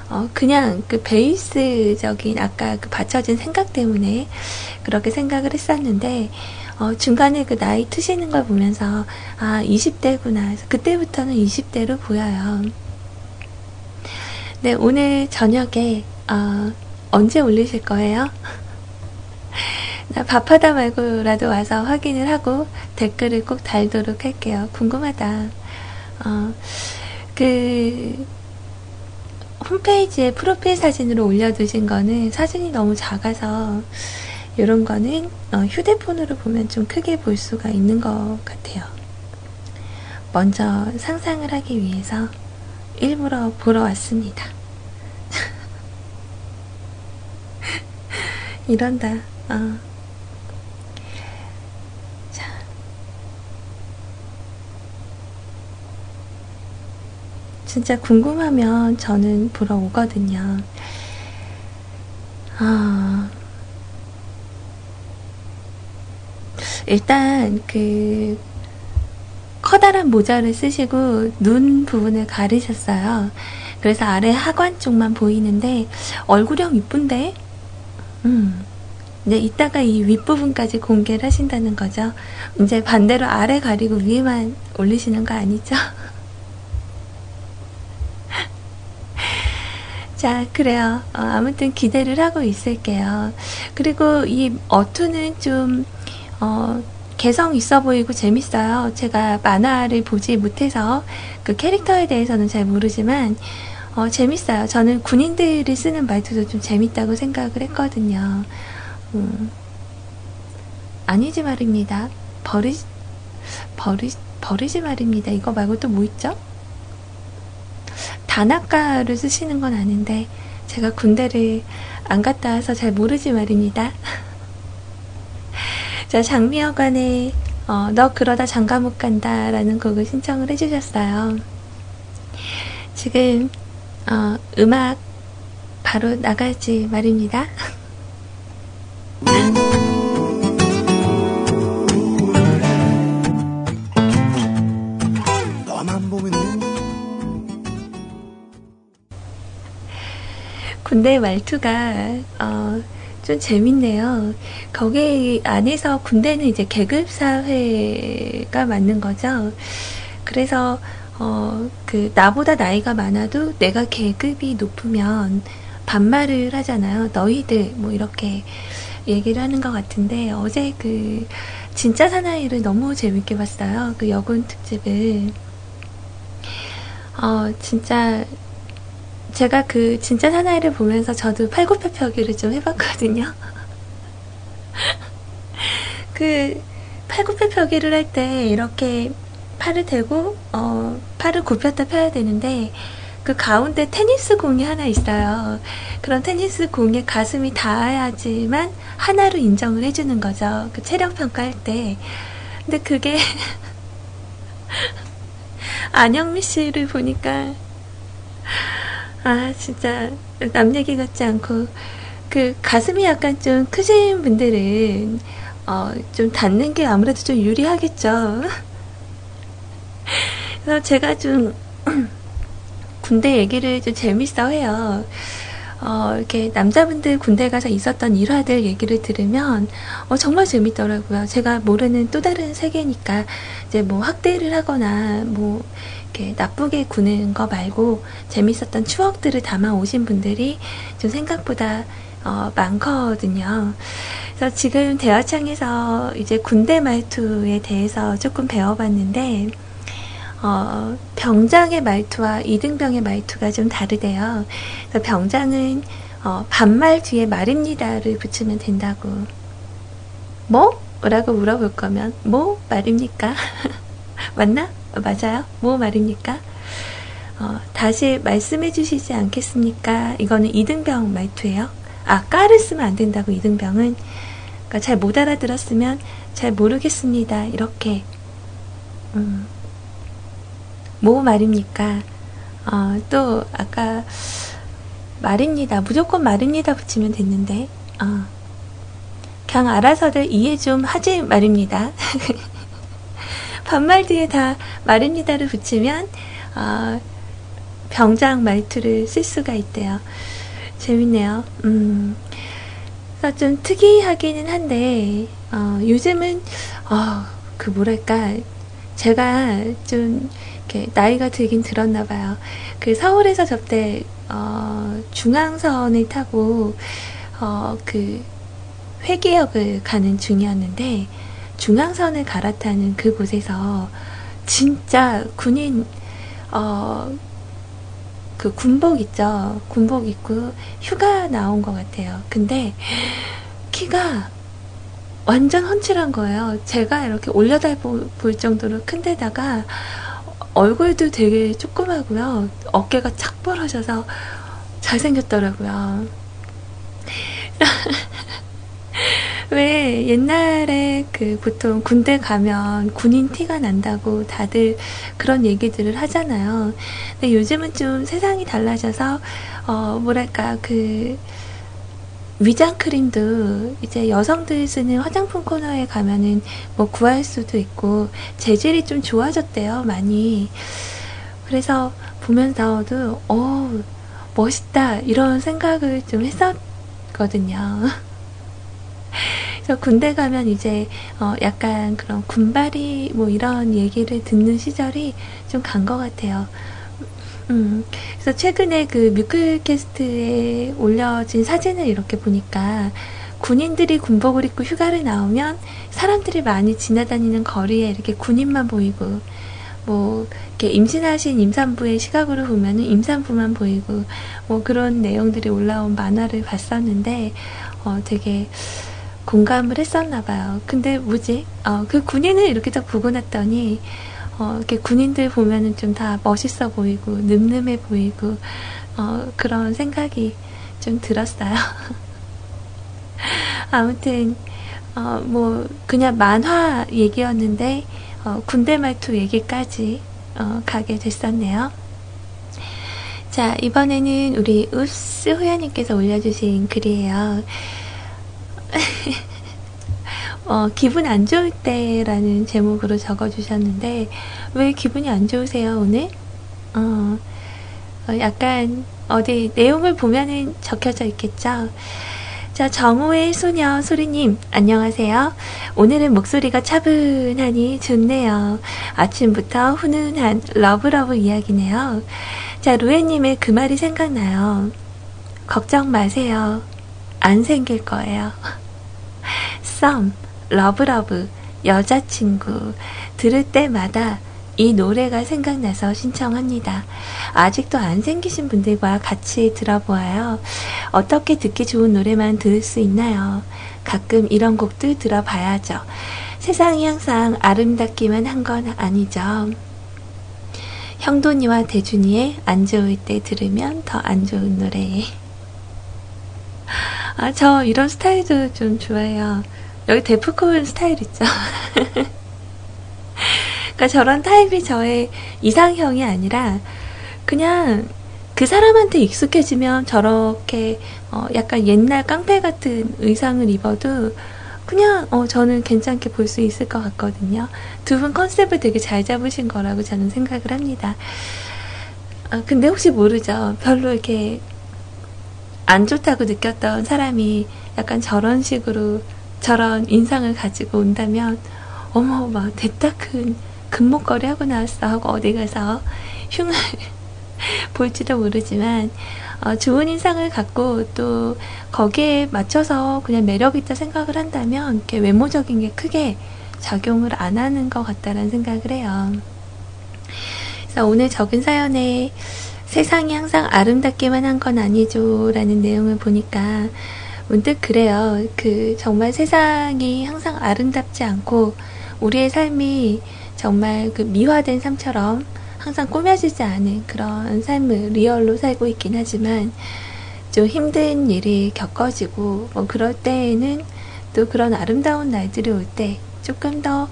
어, 그냥 그 베이스적인 아까 그 받쳐진 생각 때문에 그렇게 생각을 했었는데 어, 중간에 그 나이 트시는 걸 보면서 아 20대구나 그래서 그때부터는 20대로 보여요. 네 오늘 저녁에 어, 언제 올리실 거예요? 나 밥하다 말고라도 와서 확인을 하고 댓글을 꼭 달도록 할게요. 궁금하다. 어, 그 홈페이지에 프로필 사진으로 올려두신 거는 사진이 너무 작아서 이런 거는 어, 휴대폰으로 보면 좀 크게 볼 수가 있는 것 같아요. 먼저 상상을 하기 위해서 일부러 보러 왔습니다. 이런다. 어. 진짜 궁금하면 저는 보러 오거든요. 아. 일단 그 커다란 모자를 쓰시고 눈 부분을 가리셨어요. 그래서 아래 하관 쪽만 보이는데 얼굴형 이쁜데? 음. 이제 이따가 이 윗부분까지 공개를 하신다는 거죠. 이제 반대로 아래 가리고 위에만 올리시는 거 아니죠? 자, 그래요. 어, 아무튼 기대를 하고 있을게요. 그리고 이 어투는 좀, 어, 개성 있어 보이고 재밌어요. 제가 만화를 보지 못해서 그 캐릭터에 대해서는 잘 모르지만, 어, 재밌어요. 저는 군인들이 쓰는 말투도 좀 재밌다고 생각을 했거든요. 음. 아니지 말입니다. 버리, 버리, 버리지 말입니다. 이거 말고 또 뭐 있죠? 단아가를 쓰시는 건 아는데, 제가 군대를 안 갔다 와서 잘 모르지 말입니다. 자, 장미여관에, 어, 너 그러다 장가 못 간다 라는 곡을 신청을 해주셨어요. 지금, 어, 음악 바로 나가지 말입니다. 군대 말투가 어, 좀 재밌네요. 거기 안에서 군대는 이제 계급 사회가 맞는 거죠. 그래서 어, 그 나보다 나이가 많아도 내가 계급이 높으면 반말을 하잖아요. 너희들 뭐 이렇게 얘기를 하는 것 같은데 어제 그 진짜 사나이를 너무 재밌게 봤어요. 그 여군 특집을 어 진짜 제가 그 진짜 사나이를 보면서 저도 팔굽혀펴기를 좀 해봤거든요. 그 팔굽혀펴기를 할 때 이렇게 팔을 대고 어 팔을 굽혔다 펴야 되는데 그 가운데 테니스 공이 하나 있어요. 그런 테니스 공에 가슴이 닿아야지만 하나로 인정을 해주는 거죠. 그 체력 평가할 때. 근데 그게 안영미 씨를 보니까 아 진짜 남 얘기 같지 않고 그 가슴이 약간 좀 크신 분들은 어, 좀 닿는 게 아무래도 좀 유리하겠죠. 그래서 제가 좀 군대 얘기를 좀 재밌어 해요. 어, 이렇게 남자분들 군대 가서 있었던 일화들 얘기를 들으면 어, 정말 재밌더라고요. 제가 모르는 또 다른 세계니까 이제 뭐 학대를 하거나 뭐 이렇게 나쁘게 구는 거 말고 재밌었던 추억들을 담아 오신 분들이 좀 생각보다 어, 많거든요. 그래서 지금 대화창에서 이제 군대 말투에 대해서 조금 배워봤는데 어, 병장의 말투와 이등병의 말투가 좀 다르대요. 그래서 병장은 어, 반말 뒤에 말입니다를 붙이면 된다고. 뭐? 라고 물어볼 거면 뭐 말입니까? 맞나? 어, 맞아요? 뭐 말입니까? 어, 다시 말씀해 주시지 않겠습니까? 이거는 이등병 말투예요. 아, 까를 쓰면 안 된다고 이등병은. 그러니까 잘 못 알아들었으면 잘 모르겠습니다. 이렇게. 음. 뭐 말입니까? 어, 또 아까 말입니다. 무조건 말입니다 붙이면 됐는데 어. 그냥 알아서들 이해 좀 하지 말입니다. 반말 뒤에 다 말입니다를 붙이면 어, 병장 말투를 쓸 수가 있대요. 재밌네요. 음, 그래서 좀 특이하기는 한데 어, 요즘은 어, 그 뭐랄까 제가 좀 이렇게 나이가 들긴 들었나 봐요. 그 서울에서 접대 어, 중앙선을 타고 어, 그 회계역을 가는 중이었는데 중앙선을 갈아타는 그곳에서 진짜 군인 어, 그 군복 있죠. 군복 입고 휴가 나온 것 같아요. 근데 키가 완전 훤칠한 거예요. 제가 이렇게 올려다 볼 정도로 큰데다가 얼굴도 되게 조그마고요. 어깨가 착 벌어져서 잘생겼더라고요. 왜 옛날에 그 보통 군대 가면 군인 티가 난다고 다들 그런 얘기들을 하잖아요. 근데 요즘은 좀 세상이 달라져서 어 뭐랄까 그 위장 크림도 이제 여성들 쓰는 화장품 코너에 가면은 뭐 구할 수도 있고 재질이 좀 좋아졌대요 많이. 그래서 보면서도 어 멋있다 이런 생각을 좀 했었거든요. 그래서 군대 가면 이제 어 약간 그런 군발이 뭐 이런 얘기를 듣는 시절이 좀 간 것 같아요. 음, 그래서 최근에 그 뮤클캐스트에 올려진 사진을 이렇게 보니까 군인들이 군복을 입고 휴가를 나오면 사람들이 많이 지나다니는 거리에 이렇게 군인만 보이고 뭐 이렇게 임신하신 임산부의 시각으로 보면은 임산부만 보이고 뭐 그런 내용들이 올라온 만화를 봤었는데 어 되게 공감을 했었나 봐요. 근데 뭐지? 어, 그 군인을 이렇게 딱 보고 났더니, 어, 이렇게 군인들 보면은 좀 다 멋있어 보이고, 늠름해 보이고, 어, 그런 생각이 좀 들었어요. 아무튼, 어, 뭐, 그냥 만화 얘기였는데, 어, 군대 말투 얘기까지, 어, 가게 됐었네요. 자, 이번에는 우리 우스 호야님께서 올려주신 글이에요. 어, 기분 안 좋을 때 라는 제목으로 적어주셨는데, 왜 기분이 안 좋으세요, 오늘? 어, 어, 약간, 어디 내용을 보면은 적혀져 있겠죠? 자, 정우의 소녀 소리님, 안녕하세요. 오늘은 목소리가 차분하니 좋네요. 아침부터 훈훈한 love love 이야기네요. 자, 루에님의 그 말이 생각나요. 걱정 마세요. 안 생길 거예요. 썸, love love, 여자친구 들을 때마다 이 노래가 생각나서 신청합니다. 아직도 안 생기신 분들과 같이 들어보아요. 어떻게 듣기 좋은 노래만 들을 수 있나요? 가끔 이런 곡들 들어봐야죠. 세상이 항상 아름답기만 한 건 아니죠. 형돈이와 대준이의 안 좋을 때 들으면 더 안 좋은 노래. 아, 저 이런 스타일도 좀 좋아해요. 여기 데프콘 스타일 있죠? 그러니까 저런 타입이 저의 이상형이 아니라 그냥 그 사람한테 익숙해지면 저렇게 어 약간 옛날 깡패 같은 의상을 입어도 그냥 어 저는 괜찮게 볼 수 있을 것 같거든요. 두 분 컨셉을 되게 잘 잡으신 거라고 저는 생각을 합니다. 아, 근데 혹시 모르죠. 별로 이렇게 안 좋다고 느꼈던 사람이 약간 저런 식으로 저런 인상을 가지고 온다면 어머 막 됐다 큰 금목걸이 하고 나왔어 하고 어디 가서 흉을 볼지도 모르지만 어, 좋은 인상을 갖고 또 거기에 맞춰서 그냥 매력 있다 생각을 한다면 이렇게 외모적인 게 크게 작용을 안 하는 것 같다라는 생각을 해요. 그래서 오늘 적은 사연에 세상이 항상 아름답기만 한 건 아니죠. 라는 내용을 보니까 문득 그래요. 그 정말 세상이 항상 아름답지 않고 우리의 삶이 정말 그 미화된 삶처럼 항상 꾸며지지 않은 그런 삶을 리얼로 살고 있긴 하지만 좀 힘든 일이 겪어지고 뭐 그럴 때에는 또 그런 아름다운 날들이 올 때 조금 더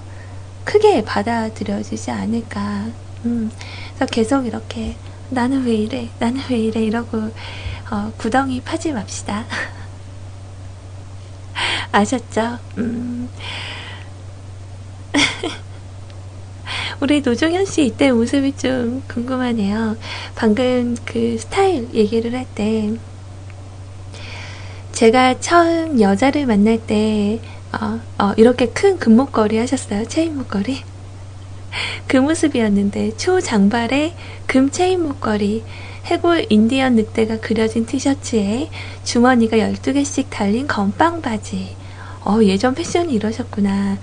크게 받아들여지지 않을까. 음, 그래서 계속 이렇게 나는 왜 이래? 나는 왜 이래? 이러고 어, 구덩이 파지 맙시다. 아셨죠? 음. 우리 노종현 씨 이때 모습이 좀 궁금하네요. 방금 그 스타일 얘기를 할 때, 제가 처음 여자를 만날 때, 어, 어, 이렇게 큰 금목걸이 하셨어요? 체인 목걸이? 그 모습이었는데 초장발에 금 체인 목걸이 해골 인디언 늑대가 그려진 티셔츠에 주머니가 12개씩 달린 건빵 바지 어 예전 패션이 이러셨구나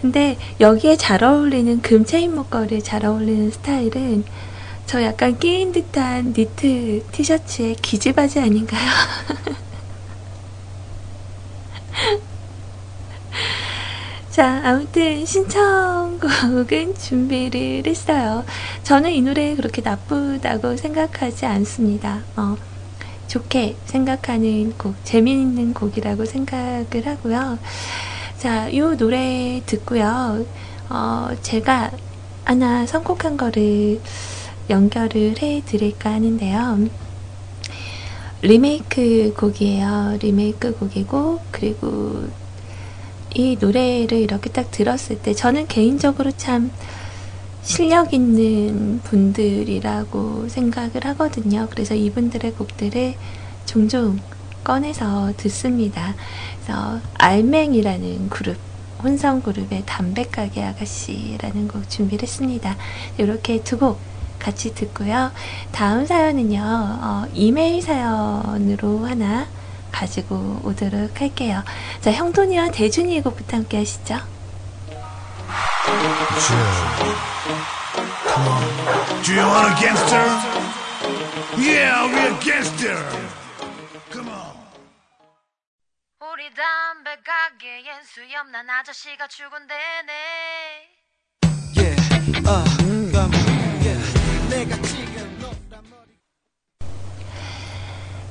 근데 여기에 잘 어울리는 금 체인 목걸이에 잘 어울리는 스타일은 저 약간 끼인 듯한 니트 티셔츠에 기지바지 아닌가요? 자, 아무튼 신청곡은 준비를 했어요. 저는 이 노래 그렇게 나쁘다고 생각하지 않습니다. 어, 좋게 생각하는 곡, 재미있는 곡이라고 생각을 하고요. 자, 이 노래 듣고요. 어, 제가 하나 선곡한 거를 연결을 해 드릴까 하는데요. 리메이크 곡이에요. 리메이크 곡이고, 그리고 이 노래를 이렇게 딱 들었을 때 저는 개인적으로 참 실력 있는 분들이라고 생각을 하거든요. 그래서 이분들의 곡들을 종종 꺼내서 듣습니다. 그래서 알맹이라는 그룹, 혼성 그룹의 담배가게 아가씨라는 곡 준비를 했습니다. 이렇게 두 곡 같이 듣고요. 다음 사연은요, 어, 이메일 사연으로 하나 가지고 오도록 할게요. 자, 형돈이와 대준이의 곡부터 함께 하시죠. Do you want a gangster? Yeah, we're a gangster. Come on. 우리 담배 가게엔 수염난 아저씨가 출근되네 Yeah, uh, on, yeah. 내가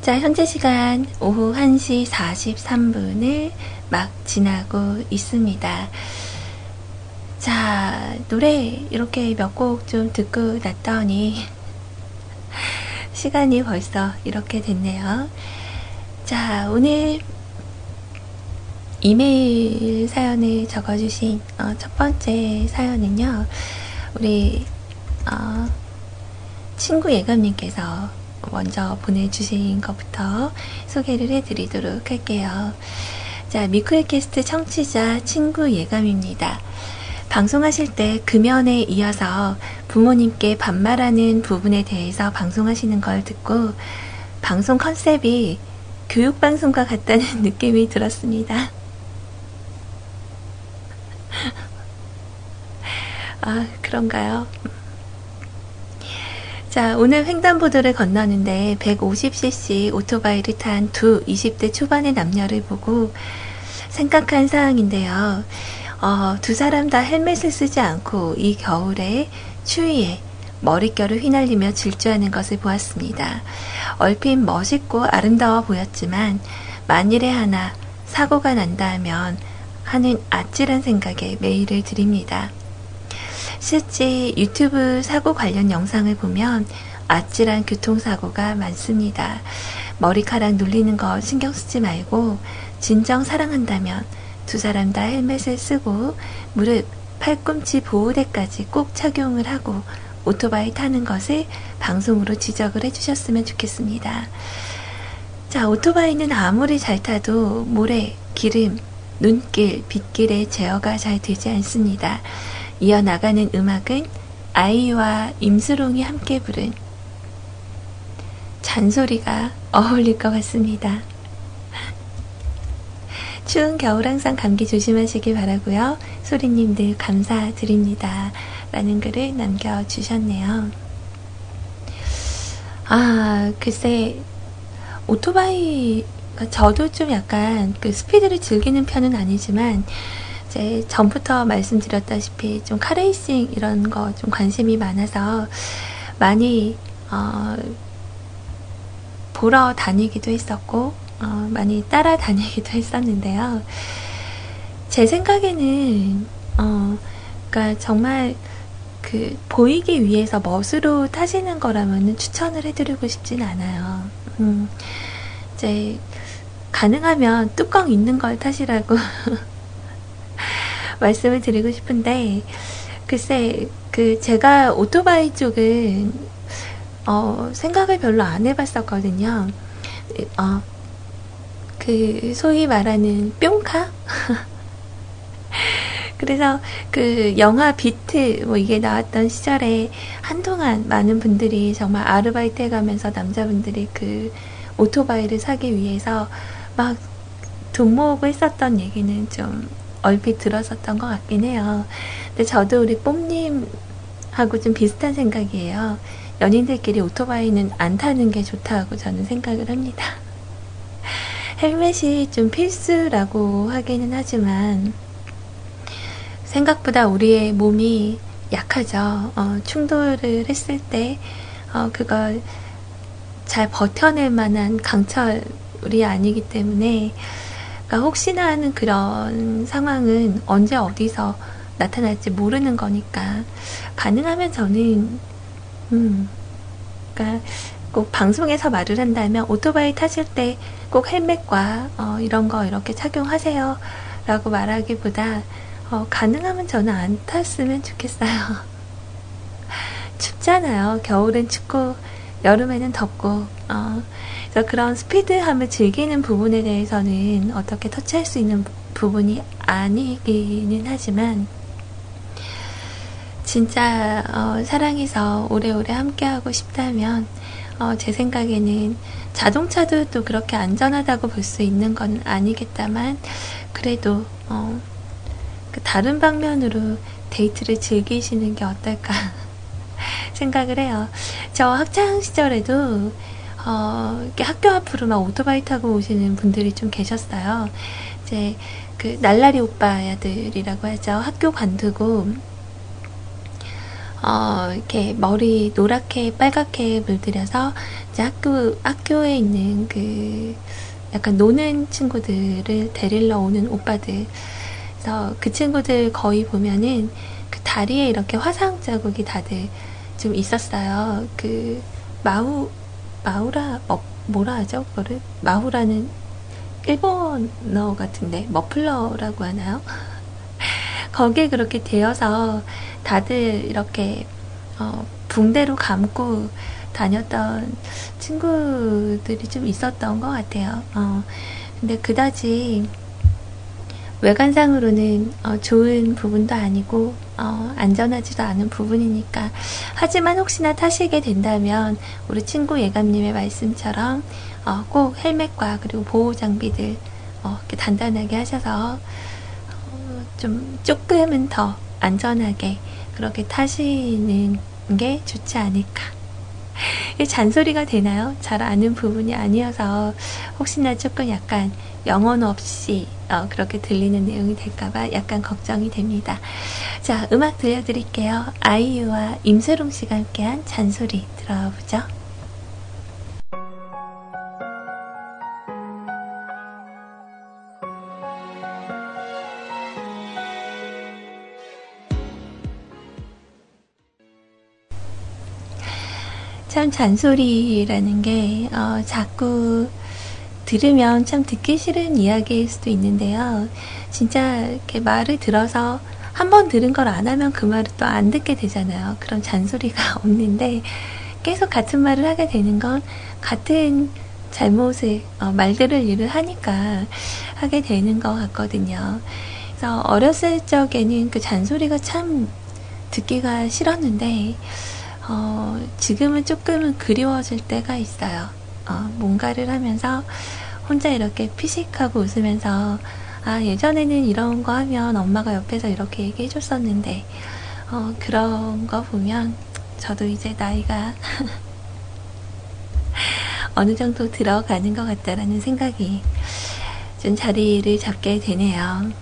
자, 현재 시간 오후 1시 43분을 막 지나고 있습니다. 자, 노래 이렇게 몇 곡 좀 듣고 났더니 시간이 벌써 이렇게 됐네요. 자, 오늘 이메일 사연을 적어주신 어, 첫 번째 사연은요, 우리 어, 친구 예감님께서 먼저 보내주신 것부터 소개를 해드리도록 할게요. 자, 미쿠에캐스트 청취자 친구 예감입니다. 방송하실 때 금연에 이어서 부모님께 반말하는 부분에 대해서 방송하시는 걸 듣고 방송 컨셉이 교육방송과 같다는 느낌이 들었습니다. 아, 그런가요? 자, 오늘 횡단보도를 건너는데 150cc 오토바이를 탄 두 20대 초반의 남녀를 보고 생각한 사항인데요. 어, 두 사람 다 헬멧을 쓰지 않고 이 겨울에 추위에 머릿결을 휘날리며 질주하는 것을 보았습니다. 얼핏 멋있고 아름다워 보였지만 만일에 하나 사고가 난다 하면 하는 아찔한 생각에 메일을 드립니다. 실제 유튜브 사고 관련 영상을 보면 아찔한 교통사고가 많습니다. 머리카락 눌리는 거 신경 쓰지 말고 진정 사랑한다면 두 사람 다 헬멧을 쓰고 무릎, 팔꿈치 보호대까지 꼭 착용을 하고 오토바이 타는 것을 방송으로 지적을 해주셨으면 좋겠습니다. 자, 오토바이는 아무리 잘 타도 모래, 기름, 눈길, 빗길에 제어가 잘 되지 않습니다. 이어나가는 음악은 아이와 임수롱이 함께 부른 잔소리가 어울릴 것 같습니다. 추운 겨울 항상 감기 조심하시길 바라고요. 소리님들 감사드립니다. 라는 글을 남겨주셨네요. 아, 글쎄, 오토바이, 저도 좀 약간 그 스피드를 즐기는 편은 아니지만, 이제 전부터 말씀드렸다시피 좀 카레이싱 이런 거 좀 관심이 많아서 많이, 어, 보러 다니기도 했었고, 어, 많이 따라 다니기도 했었는데요. 제 생각에는, 어, 그니까 정말 그, 보이기 위해서 멋으로 타시는 거라면 추천을 해드리고 싶진 않아요. 음, 이제, 가능하면 뚜껑 있는 걸 타시라고 말씀을 드리고 싶은데, 글쎄, 그, 제가 오토바이 쪽은, 어, 생각을 별로 안 해봤었거든요. 어, 그 소위 말하는 뿅카? 그래서 그 영화 비트 뭐 이게 나왔던 시절에 한동안 많은 분들이 정말 아르바이트 해가면서 남자분들이 그 오토바이를 사기 위해서 막 돈 모으고 했었던 얘기는 좀 얼핏 들었었던 것 같긴 해요. 근데 저도 우리 뽐님하고 좀 비슷한 생각이에요. 연인들끼리 오토바이는 안 타는 게 좋다고 저는 생각을 합니다. 헬멧이 좀 필수라고 하기는 하지만 생각보다 우리의 몸이 약하죠. 어, 충돌을 했을 때, 어, 그걸 잘 버텨낼 만한 강철이 아니기 때문에, 그러니까 혹시나 하는 그런 상황은 언제 어디서 나타날지 모르는 거니까, 가능하면 저는, 음, 그러니까 꼭 방송에서 말을 한다면 오토바이 타실 때 꼭 헬멧과 어, 이런 거 이렇게 착용하세요. 라고 말하기보다 어, 가능하면 저는 안 탔으면 좋겠어요. 춥잖아요. 겨울엔 춥고 여름에는 덥고 어, 그래서 그런 스피드함을 즐기는 부분에 대해서는 어떻게 터치할 수 있는 부분이 아니기는 하지만 진짜 어, 사랑해서 오래오래 함께하고 싶다면 어, 제 생각에는 자동차도 또 그렇게 안전하다고 볼 수 있는 건 아니겠다만 그래도 어, 그 다른 방면으로 데이트를 즐기시는 게 어떨까 생각을 해요. 저 학창 시절에도 어, 이렇게 학교 앞으로 막 오토바이 타고 오시는 분들이 좀 계셨어요. 이제 그 날라리 오빠야들이라고 하죠. 학교 관두고 어, 이렇게 머리 노랗게 빨갛게 물들여서 이제 학교 학교에 있는 그 약간 노는 친구들을 데리러 오는 오빠들. 그래서 그 친구들 거의 보면은 그 다리에 이렇게 화상 자국이 다들 좀 있었어요. 그 마우 마우라 뭐, 뭐라 하죠? 그거를 마우라는 일본어 같은데 머플러라고 하나요? 거기에 그렇게 되어서 다들 이렇게 어, 붕대로 감고 다녔던 친구들이 좀 있었던 것 같아요. 어, 근데 그다지 외관상으로는 어, 좋은 부분도 아니고 어, 안전하지도 않은 부분이니까 하지만 혹시나 타시게 된다면 우리 친구 예감님의 말씀처럼 어, 꼭 헬멧과 그리고 보호 장비들 어, 이렇게 단단하게 하셔서 어, 좀 조금은 더 안전하게 그렇게 타시는 게 좋지 않을까. 잔소리가 되나요? 잘 아는 부분이 아니어서 혹시나 조금 약간 영혼 없이 어, 그렇게 들리는 내용이 될까봐 약간 걱정이 됩니다. 자, 음악 들려드릴게요. 아이유와 임세롱 씨가 함께한 잔소리 들어보죠. 참 잔소리라는 게 어, 자꾸 들으면 참 듣기 싫은 이야기일 수도 있는데요. 진짜 이렇게 말을 들어서 한 번 들은 걸 안 하면 그 말을 또 안 듣게 되잖아요. 그런 잔소리가 없는데 계속 같은 말을 하게 되는 건 같은 잘못을 어, 말들을 일을 하니까 하게 되는 것 같거든요. 그래서 어렸을 적에는 그 잔소리가 참 듣기가 싫었는데 어, 지금은 조금은 그리워질 때가 있어요. 어, 뭔가를 하면서 혼자 이렇게 피식하고 웃으면서 아, 예전에는 이런 거 하면 엄마가 옆에서 이렇게 얘기해 줬었는데, 어, 그런 거 보면 저도 이제 나이가 어느 정도 들어가는 것 같다라는 생각이 좀 자리를 잡게 되네요.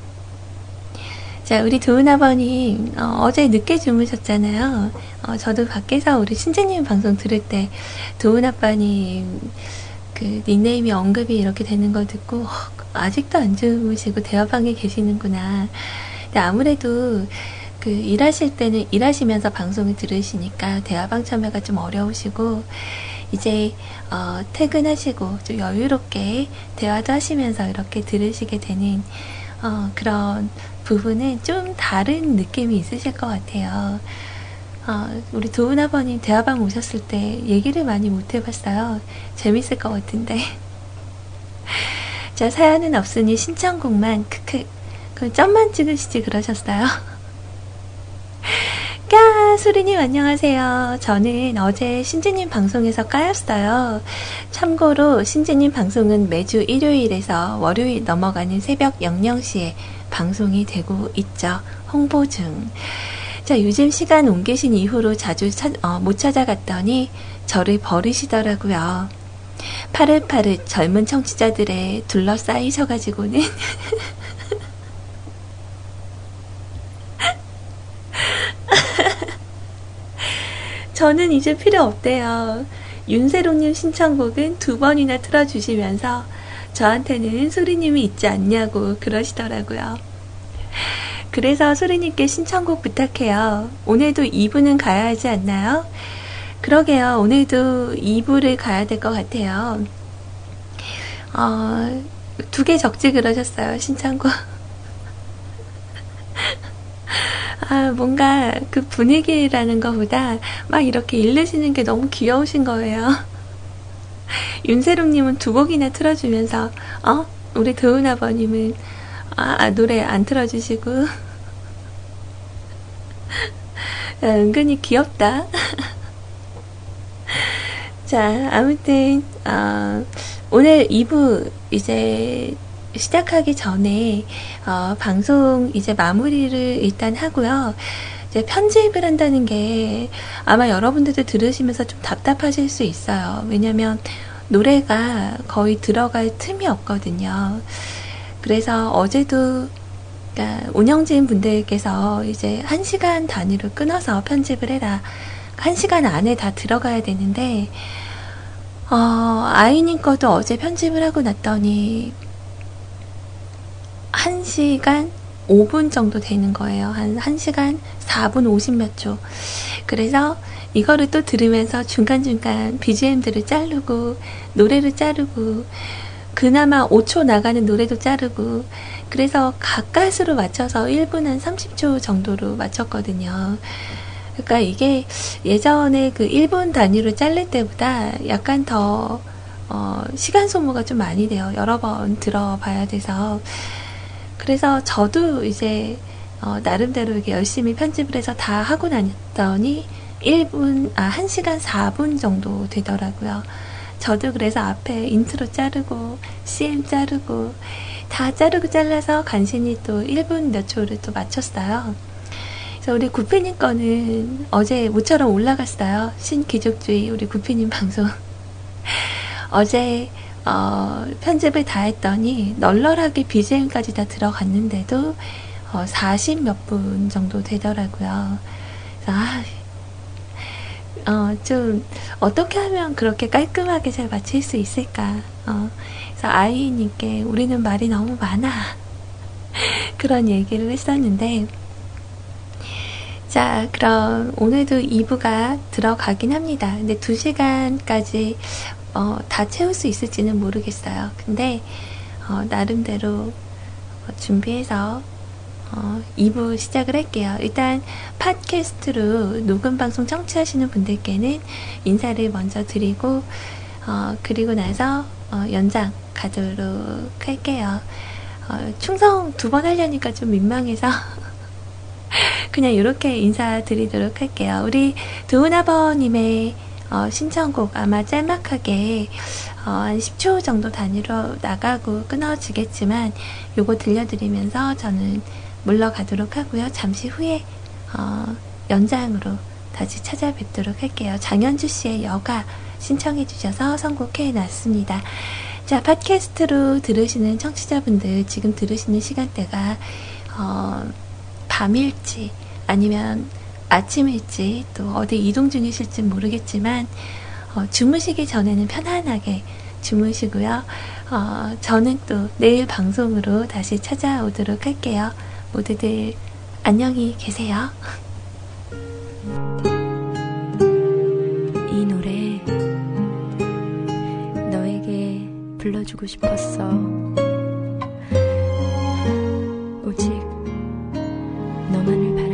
자, 우리 도은 아버님, 어, 제 늦게 주무셨잖아요. 어, 저도 밖에서 우리 신재님 방송 들을 때, 도은 아빠님, 그, 닉네임이 언급이 이렇게 되는 걸 듣고, 어, 아직도 안 주무시고 대화방에 계시는구나. 근데 아무래도, 그, 일하실 때는 일하시면서 방송을 들으시니까 대화방 참여가 좀 어려우시고, 이제, 어, 퇴근하시고, 좀 여유롭게 대화도 하시면서 이렇게 들으시게 되는, 어, 그런 부분은 좀 다른 느낌이 있으실 것 같아요. 어, 우리 도은 아버님 대화방 오셨을 때 얘기를 많이 못 해봤어요. 재밌을 것 같은데. 자, 사연은 없으니 신청곡만, 크크. 그 점만 찍으시지 그러셨어요. 까 수리님 안녕하세요. 저는 어제 신지님 방송에서 까였어요. 참고로 신지님 방송은 매주 일요일에서 월요일 넘어가는 새벽 00시에 방송이 되고 있죠. 홍보 중. 자, 요즘 시간 옮기신 이후로 자주 차, 어, 못 찾아갔더니 저를 버리시더라고요. 파릇파릇 젊은 청취자들의 둘러싸이셔가지고는 저는 이제 필요 없대요. 윤세롱님 신청곡은 두 번이나 틀어주시면서 저한테는 소리님이 있지 않냐고 그러시더라고요. 그래서 소리님께 신청곡 부탁해요. 오늘도 2부는 가야 하지 않나요? 그러게요. 오늘도 2부를 가야 될 것 같아요. 어, 두 개 적지 그러셨어요. 신청곡. 아, 뭔가 그 분위기라는 것보다 막 이렇게 읽으시는 게 너무 귀여우신 거예요. 윤세롱님은 두 곡이나 틀어주면서, 어? 우리 도은 아버님은, 아, 아 노래 안 틀어주시고. 아, 은근히 귀엽다. 자, 아무튼, 어, 오늘 2부 이제 시작하기 전에 어, 방송 이제 마무리를 일단 하고요. 이제 편집을 한다는 게 아마 여러분들도 들으시면서 좀 답답하실 수 있어요. 왜냐면 노래가 거의 들어갈 틈이 없거든요. 그래서 어제도 그러니까 운영진 분들께서 이제 한 시간 단위로 끊어서 편집을 해라. 한 시간 안에 다 들어가야 되는데 어, 아이님 거도 어제 편집을 하고 났더니 1시간 5분 정도 되는 거예요. 한 1시간 4분 50몇 초. 그래서 이거를 또 들으면서 중간중간 BGM들을 자르고, 노래를 자르고, 그나마 5초 나가는 노래도 자르고, 그래서 가까스로 맞춰서 1분 한 30초 정도로 맞췄거든요. 그러니까 이게 예전에 그 1분 단위로 자를 때보다 약간 더, 어, 시간 소모가 좀 많이 돼요. 여러 번 들어봐야 돼서. 그래서 저도 이제 어, 나름대로 이렇게 열심히 편집을 해서 다 하고 나더니 1분, 아, 1시간 4분 정도 되더라고요. 저도 그래서 앞에 인트로 자르고, CM 자르고, 다 자르고 잘라서 간신히 또 1분 몇 초를 또 맞췄어요. 그래서 우리 구피님 거는 어제 모처럼 올라갔어요. 신기족주의 우리 구피님 방송. 어제 어, 편집을 다 했더니 널널하게 BGM까지 다 들어갔는데도 어, 40몇 분 정도 되더라고요. 그래서 아, 어, 좀 어떻게 하면 그렇게 깔끔하게 잘 맞출 수 있을까? 어, 그래서 아이님께 우리는 말이 너무 많아 그런 얘기를 했었는데 자, 그럼 오늘도 2부가 들어가긴 합니다. 근데 2시간까지 어, 다 채울 수 있을지는 모르겠어요. 근데 어, 나름대로 준비해서 어, 2부 시작을 할게요. 일단 팟캐스트로 녹음 방송 청취하시는 분들께는 인사를 먼저 드리고 어, 그리고 나서 어, 연장 가도록 할게요. 어, 충성 두 번 하려니까 좀 민망해서 그냥 이렇게 인사드리도록 할게요. 우리 도은 아버님의 어, 신청곡 아마 짤막하게 어, 한 10초 정도 단위로 나가고 끊어지겠지만 요거 들려드리면서 저는 물러가도록 하고요. 잠시 후에 어, 연장으로 다시 찾아뵙도록 할게요. 장현주 씨의 여가 신청해 주셔서 선곡해 놨습니다. 자, 팟캐스트로 들으시는 청취자분들 지금 들으시는 시간대가 어, 밤일지 아니면 아침일지 또 어디 이동 중이실지 모르겠지만 어, 주무시기 전에는 편안하게 주무시고요. 어, 저는 또 내일 방송으로 다시 찾아오도록 할게요. 모두들 안녕히 계세요. 이 노래 너에게 불러주고 싶었어. 오직 너만